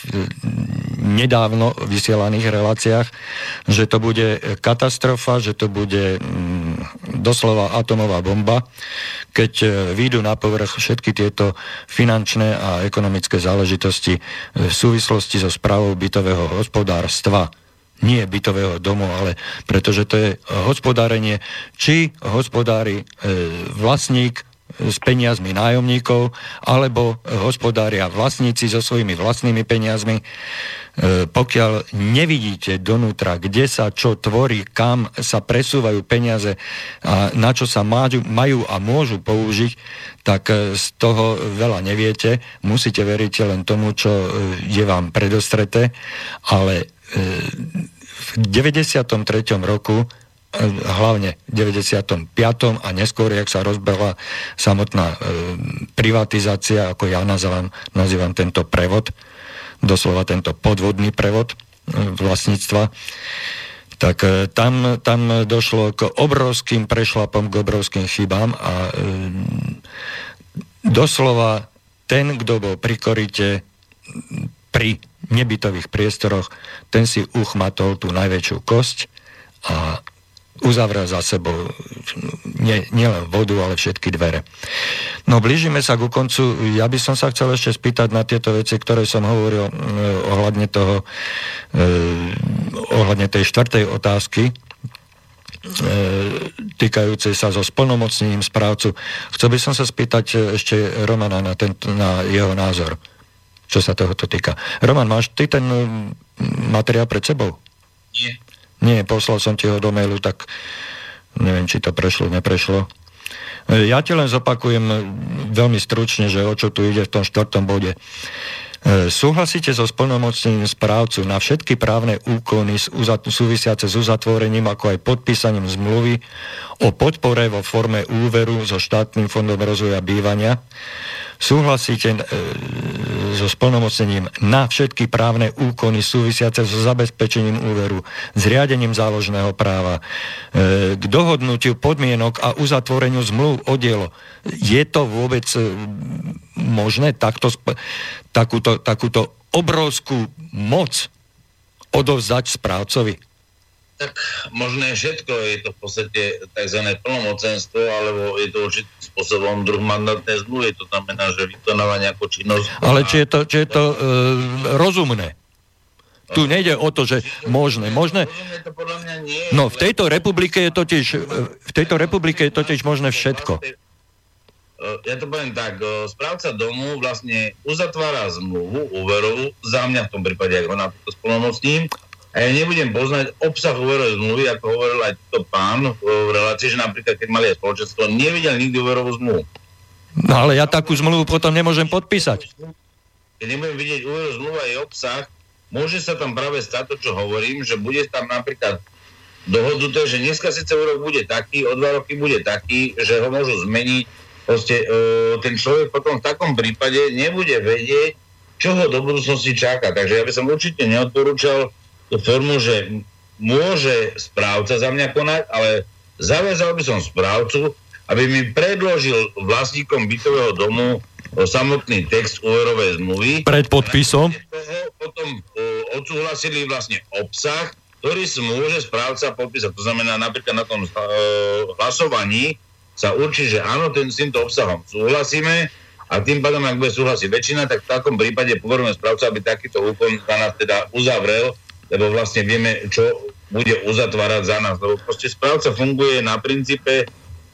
nedávno vysielaných reláciách, že to bude katastrofa, že to bude mm, doslova atomová bomba, keď e, výjdu na povrch všetky tieto finančné a ekonomické záležitosti v súvislosti so správou bytového hospodárstva nie bytového domu, ale pretože to je hospodárenie, či hospodári e, vlastník s peniazmi nájomníkov, alebo hospodária vlastníci so svojimi vlastnými peniazmi. Pokiaľ nevidíte donútra, kde sa čo tvorí, kam sa presúvajú peniaze a na čo sa majú, a môžu použiť, tak z toho veľa neviete. Musíte veriť len tomu, čo je vám predostreté, ale v 93. roku hlavne v 95. a neskôr, jak sa rozbehla samotná e, privatizácia, ako ja nazývam, nazývam tento prevod, doslova tento podvodný prevod e, vlastníctva, tak tam, tam došlo k obrovským prešlapom, k obrovským chybám a doslova ten, kto bol pri korite pri nebytových priestoroch, ten si uchmatol tú najväčšiu kosť a uzavrel za sebou nie, nielen vodu, ale všetky dvere. No blížime sa ku koncu. Ja by som sa chcel ešte spýtať na tieto veci, ktoré som hovoril eh, ohľadne toho, eh, ohľadne tej štvrtej otázky, eh, týkajúcej sa so splnomocnením správcu. Chcel by som sa spýtať ešte Romana na, ten, na jeho názor, čo sa tohoto týka. Roman, máš ty ten materiál pred sebou? Nie. Nie, poslal som ti ho do mailu, tak neviem, či to prešlo, neprešlo. E, ja ti len zopakujem veľmi stručne, že o čo tu ide v tom štvrtom bode. Súhlasíte so splnomocnením správcu na všetky právne úkony súvisiace s uzatvorením, ako aj podpísaním zmluvy o podpore vo forme úveru so štátnym fondom rozvoja bývania, súhlasíte e, so splnomocnením na všetky právne úkony súvisiace so zabezpečením úveru, zriadením záložného práva, e, k dohodnutiu podmienok a uzatvoreniu zmluv o dielo. Je to vôbec e, možné takto, takúto, takúto obrovskú moc odovzdať správcovi? tak možné všetko, je to v podstate tzv. plnomocenstvo, alebo je to určitým spôsobom druh mandátnej zmluvy, to znamená, že vykonáva nejakú činnosť. Ale či je to, či je to e, rozumné? Tu nejde o to, že možné. Možné... No v tejto republike je totiž, v tejto republike je totiž možné všetko. E, ja to poviem tak, e, správca domu vlastne uzatvára zmluvu úverovú, za mňa v tom prípade, ak ho napríklad spolomocním, a ja nebudem poznať obsah úverovej zmluvy, ako hovoril aj to pán v relácii, že napríklad keď mali aj spoločenstvo, nevidel nikdy úverovú zmluvu. No ale ja takú zmluvu potom nemôžem podpísať. Keď nebudem vidieť úverovú zmluvu a jej obsah, môže sa tam práve stať to, čo hovorím, že bude tam napríklad dohodnuté, že dneska síce úrok bude taký, o dva roky bude taký, že ho môžu zmeniť. Proste e, ten človek potom v takom prípade nebude vedieť, čo ho do budúcnosti čaká. Takže ja by som určite neodporúčal formu, že môže správca za mňa konať, ale zavezal by som správcu, aby mi predložil vlastníkom bytového domu samotný text úverovej zmluvy. Pred podpisom? Potom uh, odsúhlasili vlastne obsah, ktorý si môže správca podpísať. To znamená, napríklad na tom uh, hlasovaní sa určí, že áno, ten, s týmto obsahom súhlasíme a tým pádom, ak bude súhlasiť väčšina, tak v takom prípade poverujeme správca, aby takýto úkon za nás teda uzavrel lebo vlastne vieme, čo bude uzatvárať za nás. Lebo proste správca funguje na princípe,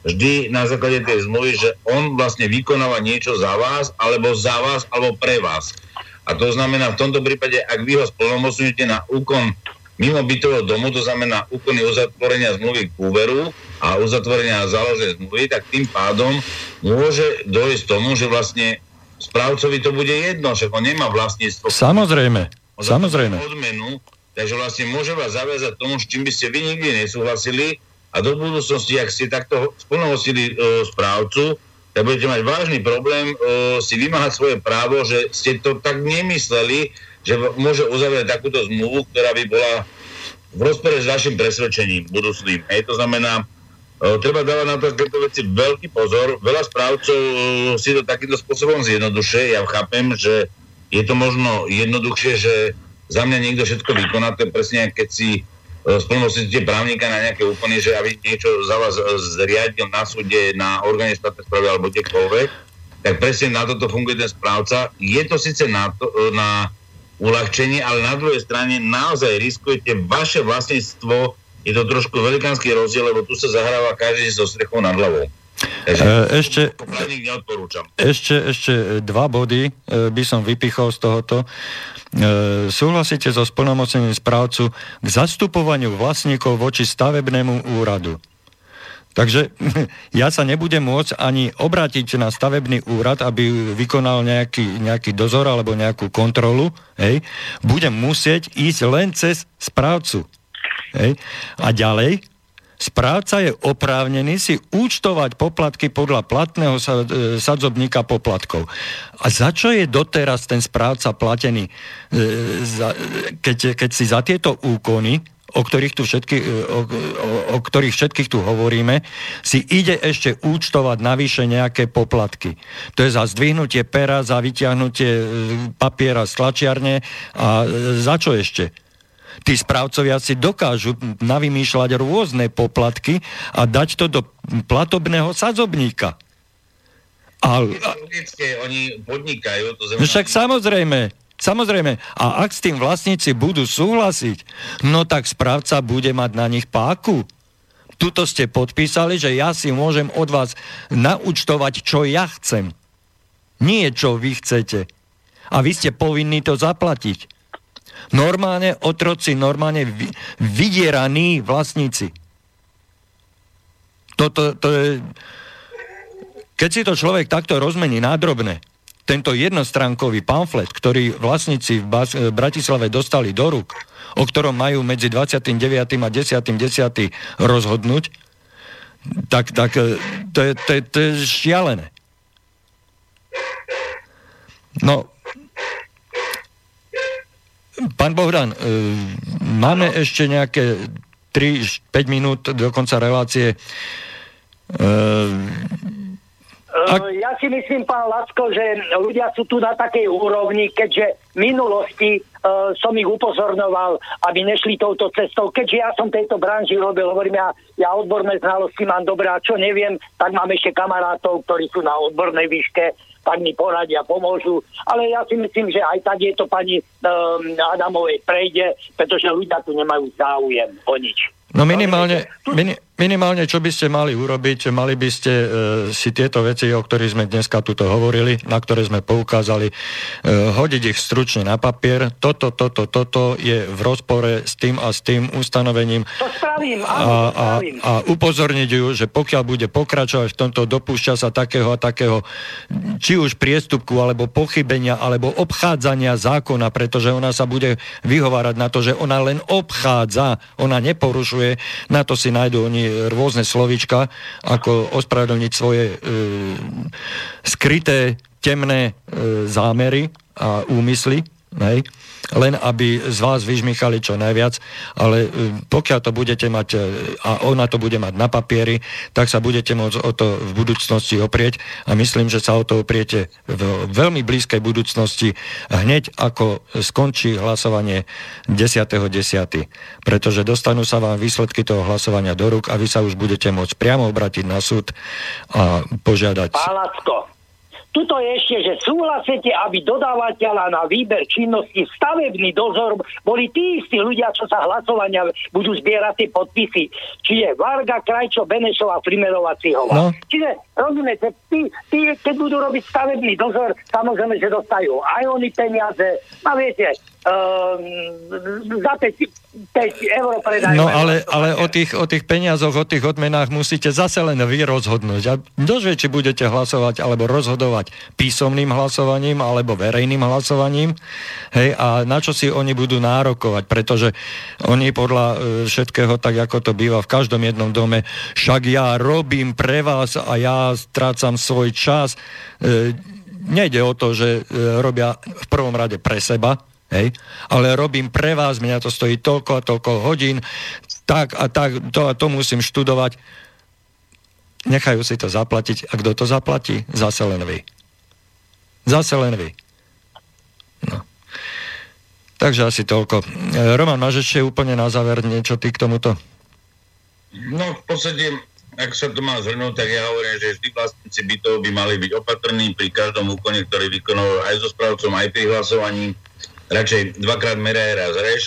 vždy na základe tej zmluvy, že on vlastne vykonáva niečo za vás, alebo za vás, alebo pre vás. A to znamená, v tomto prípade, ak vy ho splnomocňujete na úkon mimo bytového domu, to znamená úkony uzatvorenia zmluvy k úveru a uzatvorenia záložnej zmluvy, tak tým pádom môže dojsť tomu, že vlastne správcovi to bude jedno, že on nemá vlastníctvo. Samozrejme, samozrejme. Odmenu, takže vlastne môže vás zaviazať tomu, s čím by ste vy nikdy nesúhlasili a do budúcnosti, ak ste takto splnomocnili e, správcu, tak budete mať vážny problém e, si vymáhať svoje právo, že ste to tak nemysleli, že môže uzavrieť takúto zmluvu, ktorá by bola v rozpore s vašim presvedčením budúcným. Hej, to znamená, e, treba dávať na takéto veci veľký pozor. Veľa správcov e, si to takýmto spôsobom zjednodušuje. Ja chápem, že je to možno jednoduchšie, že za mňa niekto všetko vykoná. To je presne, keď si e, splnomocníte právnika na nejaké úkony, že aby niečo za vás e, zriadil na súde, na orgáne štátnej správy alebo kdekoľvek, tak presne na toto funguje ten správca. Je to síce na, to, e, na uľahčenie, ale na druhej strane naozaj riskujete vaše vlastníctvo, je to trošku velikánsky rozdiel, lebo tu sa zahráva každý so strechou nad hlavou. E, ešte, ešte, ešte dva body e, by som vypichol z tohoto. E, súhlasíte so splnomocením správcu k zastupovaniu vlastníkov voči stavebnému úradu? Takže *laughs* ja sa nebudem môcť ani obrátiť na stavebný úrad, aby vykonal nejaký, nejaký dozor alebo nejakú kontrolu. Hej. Budem musieť ísť len cez správcu. Hej. A ďalej, správca je oprávnený si účtovať poplatky podľa platného e, sadzobníka poplatkov. A za čo je doteraz ten správca platený? E, keď, keď si za tieto úkony o ktorých, tu všetky, e, o, o, o ktorých všetkých tu hovoríme, si ide ešte účtovať navyše nejaké poplatky. To je za zdvihnutie pera, za vyťahnutie papiera z tlačiarne a za čo ešte? Tí správcovia si dokážu navymýšľať rôzne poplatky a dať to do platobného sadzobníka. A, a, oni podnikajú. To znamená... Však samozrejme, Samozrejme, a ak s tým vlastníci budú súhlasiť, no tak správca bude mať na nich páku. Tuto ste podpísali, že ja si môžem od vás naučtovať, čo ja chcem. Nie, čo vy chcete. A vy ste povinní to zaplatiť. Normálne otroci, normálne vydieraní vlastníci. Toto to je... Keď si to človek takto rozmení nádrobne, tento jednostránkový pamflet, ktorý vlastníci v Bas- Bratislave dostali do rúk, o ktorom majú medzi 29. a 10. 10. rozhodnúť, tak, tak e, to, je, to, je, to je šialené. No, pán Bohdan, e, máme ešte nejaké 3-5 minút do konca relácie. Ak... Eh, ja si myslím, pán Lasko, že ľudia sú tu na takej úrovni, keďže v minulosti uh, som ich upozorňoval, aby nešli touto cestou. Keďže ja som tejto branži robil, hovorím, ja, ja odborné znalosti mám dobré a čo neviem, tak mám ešte kamarátov, ktorí sú na odbornej výške, tak mi poradia, pomôžu. Ale ja si myslím, že aj tak je to pani um, Adamovej prejde, pretože ľudia tu nemajú záujem o nič. No minimálne, mini, minimálne, čo by ste mali urobiť, mali by ste e, si tieto veci, o ktorých sme dneska tuto hovorili, na ktoré sme poukázali, e, hodiť ich stručne na papier. Toto, toto, toto je v rozpore s tým a s tým ustanovením. To spravím, áno, a, a, a upozorniť ju, že pokiaľ bude pokračovať v tomto, dopúšťa sa takého a takého, či už priestupku, alebo pochybenia, alebo obchádzania zákona, pretože ona sa bude vyhovárať na to, že ona len obchádza, ona neporušuje na to si nájdú oni rôzne slovička, ako ospravedlniť svoje e, skryté, temné e, zámery a úmysly. Hej? len aby z vás vyžmichali čo najviac, ale e, pokiaľ to budete mať e, a ona to bude mať na papieri, tak sa budete môcť o to v budúcnosti oprieť a myslím, že sa o to opriete v veľmi blízkej budúcnosti hneď ako skončí hlasovanie 10.10. 10. Pretože dostanú sa vám výsledky toho hlasovania do rúk a vy sa už budete môcť priamo obratiť na súd a požiadať... Pálacko, tuto je ešte, že súhlasíte, aby dodávateľa na výber činnosti stavebný dozor boli tí istí ľudia, čo sa hlasovania budú zbierať tie podpisy. Čiže Varga, Krajčo, Benešová, Frimerová, Cihová. No. Čiže rozumiete, tí, tí, keď budú robiť stavebný dozor, samozrejme, že dostajú aj oni peniaze. A viete, um, za 5, 5 eur predajú. No ale, ale o, tých, o tých peniazoch, o tých odmenách musíte zase len vy rozhodnúť. A ktože, či budete hlasovať alebo rozhodovať písomným hlasovaním alebo verejným hlasovaním. Hej, a na čo si oni budú nárokovať, pretože oni podľa e, všetkého, tak ako to býva v každom jednom dome, však ja robím pre vás a ja strácam svoj čas. E, nejde o to, že e, robia v prvom rade pre seba, Hej? Ale robím pre vás, mňa to stojí toľko a toľko hodín, tak a tak, to a to musím študovať. Nechajú si to zaplatiť. A kto to zaplatí? Zase len vy. Zase len vy. No. Takže asi toľko. E, Roman, máš ešte úplne na záver niečo ty k tomuto? No, v podstate, ak sa to má zhrnúť, tak ja hovorím, že vždy vlastníci bytov by mali byť opatrní pri každom úkone, ktorý vykonujú aj so správcom, aj pri hlasovaní radšej dvakrát meraj, raz rež.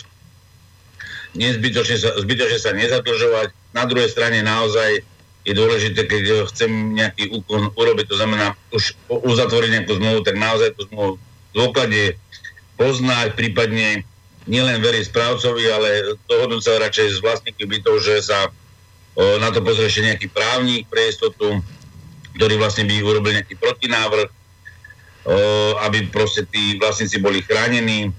Nie zbytočne sa, zbytočne sa nezadlžovať. Na druhej strane naozaj je dôležité, keď chcem nejaký úkon urobiť, to znamená už uzatvoriť nejakú zmluvu, tak naozaj tú zmluvu v dôklade poznať, prípadne nielen veriť správcovi, ale dohodnúť sa radšej s vlastníky bytov, že sa o, na to pozrie ešte nejaký právnik pre istotu, ktorý vlastne by urobil nejaký protinávrh, aby proste tí vlastníci boli chránení.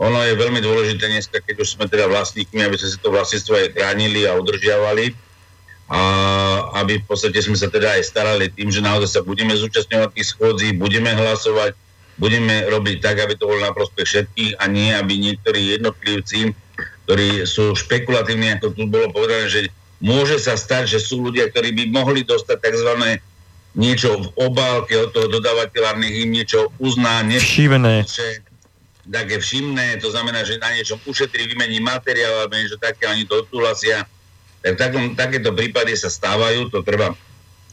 Ono je veľmi dôležité dneska, keď už sme teda vlastníkmi, aby sme si to vlastníctvo aj chránili a udržiavali a aby v podstate sme sa teda aj starali tým, že naozaj sa budeme zúčastňovať tých schôdzí, budeme hlasovať, budeme robiť tak, aby to bolo na prospech všetkých a nie, aby niektorí jednotlivci, ktorí sú špekulatívni, ako tu bolo povedané, že môže sa stať, že sú ľudia, ktorí by mohli dostať tzv niečo v obálke od toho dodávateľa, nech im niečo uzná, nevšimné. Tak je všimné, to znamená, že na niečom ušetrí, vymení materiál alebo niečo také, oni to odsúhlasia. Tak takom, takéto prípady sa stávajú, to treba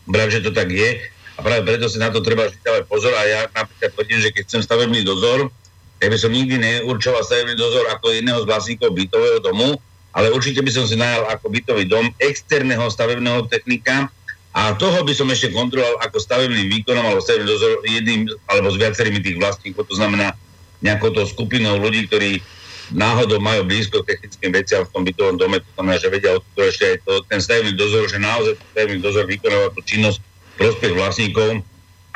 brať, že to tak je. A práve preto si na to treba dávať pozor. A ja napríklad tvrdím, že keď chcem stavebný dozor, tak by som nikdy neurčoval stavebný dozor ako jedného z vlastníkov bytového domu, ale určite by som si najal ako bytový dom externého stavebného technika, a toho by som ešte kontroloval ako stavebným výkonom alebo stavebným dozor jedným alebo s viacerými tých vlastníkov, to znamená nejakou to skupinou ľudí, ktorí náhodou majú blízko k technickým veciam v tom bytovom dome, to znamená, že vedia to ešte aj to, ten stavebný dozor, že naozaj stavebný dozor vykonáva tú činnosť prospech vlastníkov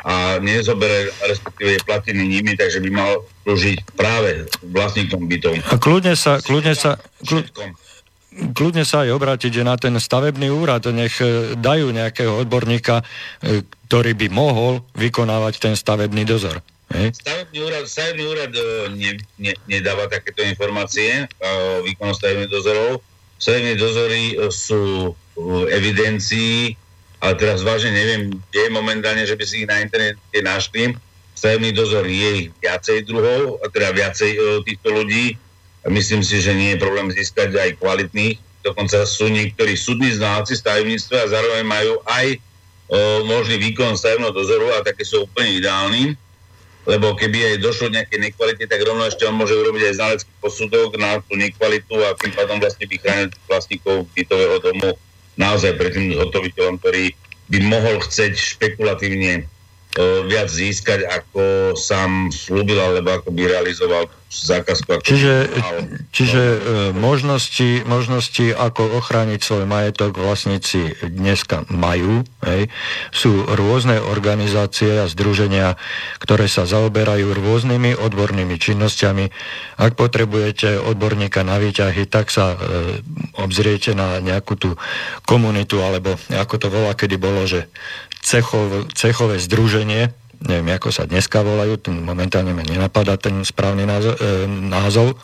a nezobere, respektíve je platený nimi, takže by mal slúžiť práve vlastníkom bytov. A kľudne sa, kľudne sa, kľudne, kľudne sa aj obrátiť na ten stavebný úrad, nech e, dajú nejakého odborníka, e, ktorý by mohol vykonávať ten stavebný dozor. Hej? Stavebný úrad, stavebný úrad e, ne, ne, nedáva takéto informácie o výkonu stavebných dozorov. Stavebné dozory sú v evidencii, ale teraz vážne neviem, je momentálne, že by si ich na internete našli. Stavebný dozor je ich viacej druhov, teda viacej týchto ľudí Myslím si, že nie je problém získať aj kvalitných. Dokonca sú niektorí súdni znalci stavebníctva a zároveň majú aj o, možný výkon stavebného dozoru a také sú úplne ideálni. Lebo keby aj došlo nejaké nekvality, tak rovno ešte on môže urobiť aj znalecký posudok na tú nekvalitu a tým pádom vlastne by chránil vlastníkov bytového domu naozaj pred tým zhotoviteľom, ktorý by mohol chceť špekulatívne viac získať, ako sám slúbil, alebo ako by realizoval zákazku. Ako čiže čiže e, možnosti, možnosti, ako ochrániť svoj majetok vlastníci dneska majú. Hej. Sú rôzne organizácie a združenia, ktoré sa zaoberajú rôznymi odbornými činnosťami. Ak potrebujete odborníka na výťahy, tak sa e, obzriete na nejakú tú komunitu, alebo ako to volá, kedy bolo, že cechov, cechové združenie, neviem, ako sa dneska volajú, ten momentálne ma nenapadá ten správny názov, e,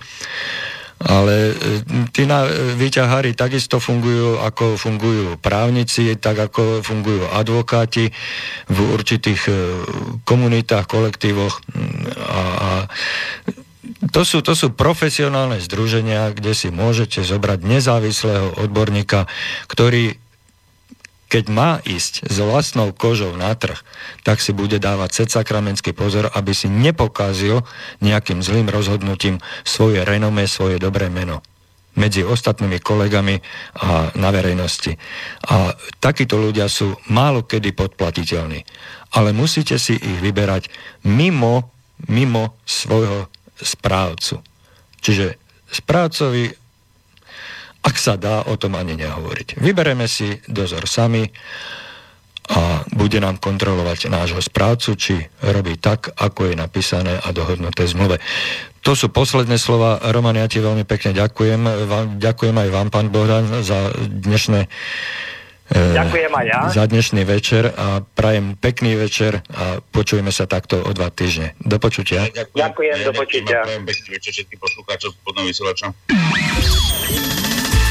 ale e, tí na, výťahári takisto fungujú, ako fungujú právnici, tak ako fungujú advokáti v určitých e, komunitách, kolektívoch. A, a to sú, to sú profesionálne združenia, kde si môžete zobrať nezávislého odborníka, ktorý keď má ísť s vlastnou kožou na trh, tak si bude dávať set sakramenský pozor, aby si nepokázil nejakým zlým rozhodnutím svoje renomé, svoje dobré meno medzi ostatnými kolegami a na verejnosti. A takíto ľudia sú málo kedy podplatiteľní. Ale musíte si ich vyberať mimo, mimo svojho správcu. Čiže správcovi ak sa dá, o tom ani nehovoriť. Vybereme si dozor sami a bude nám kontrolovať nášho správcu, či robí tak, ako je napísané a dohodnuté zmluve. To sú posledné slova. Roman, ja ti veľmi pekne ďakujem. Vám, ďakujem aj vám, pán Bohdan, za dnešné e, Ďakujem aj ja. Za dnešný večer a prajem pekný večer a počujeme sa takto o dva týždne. Do počutia. Ďakujem, ďakujem do počutia. Ďakujem pekný večer všetkým poslucháčom pod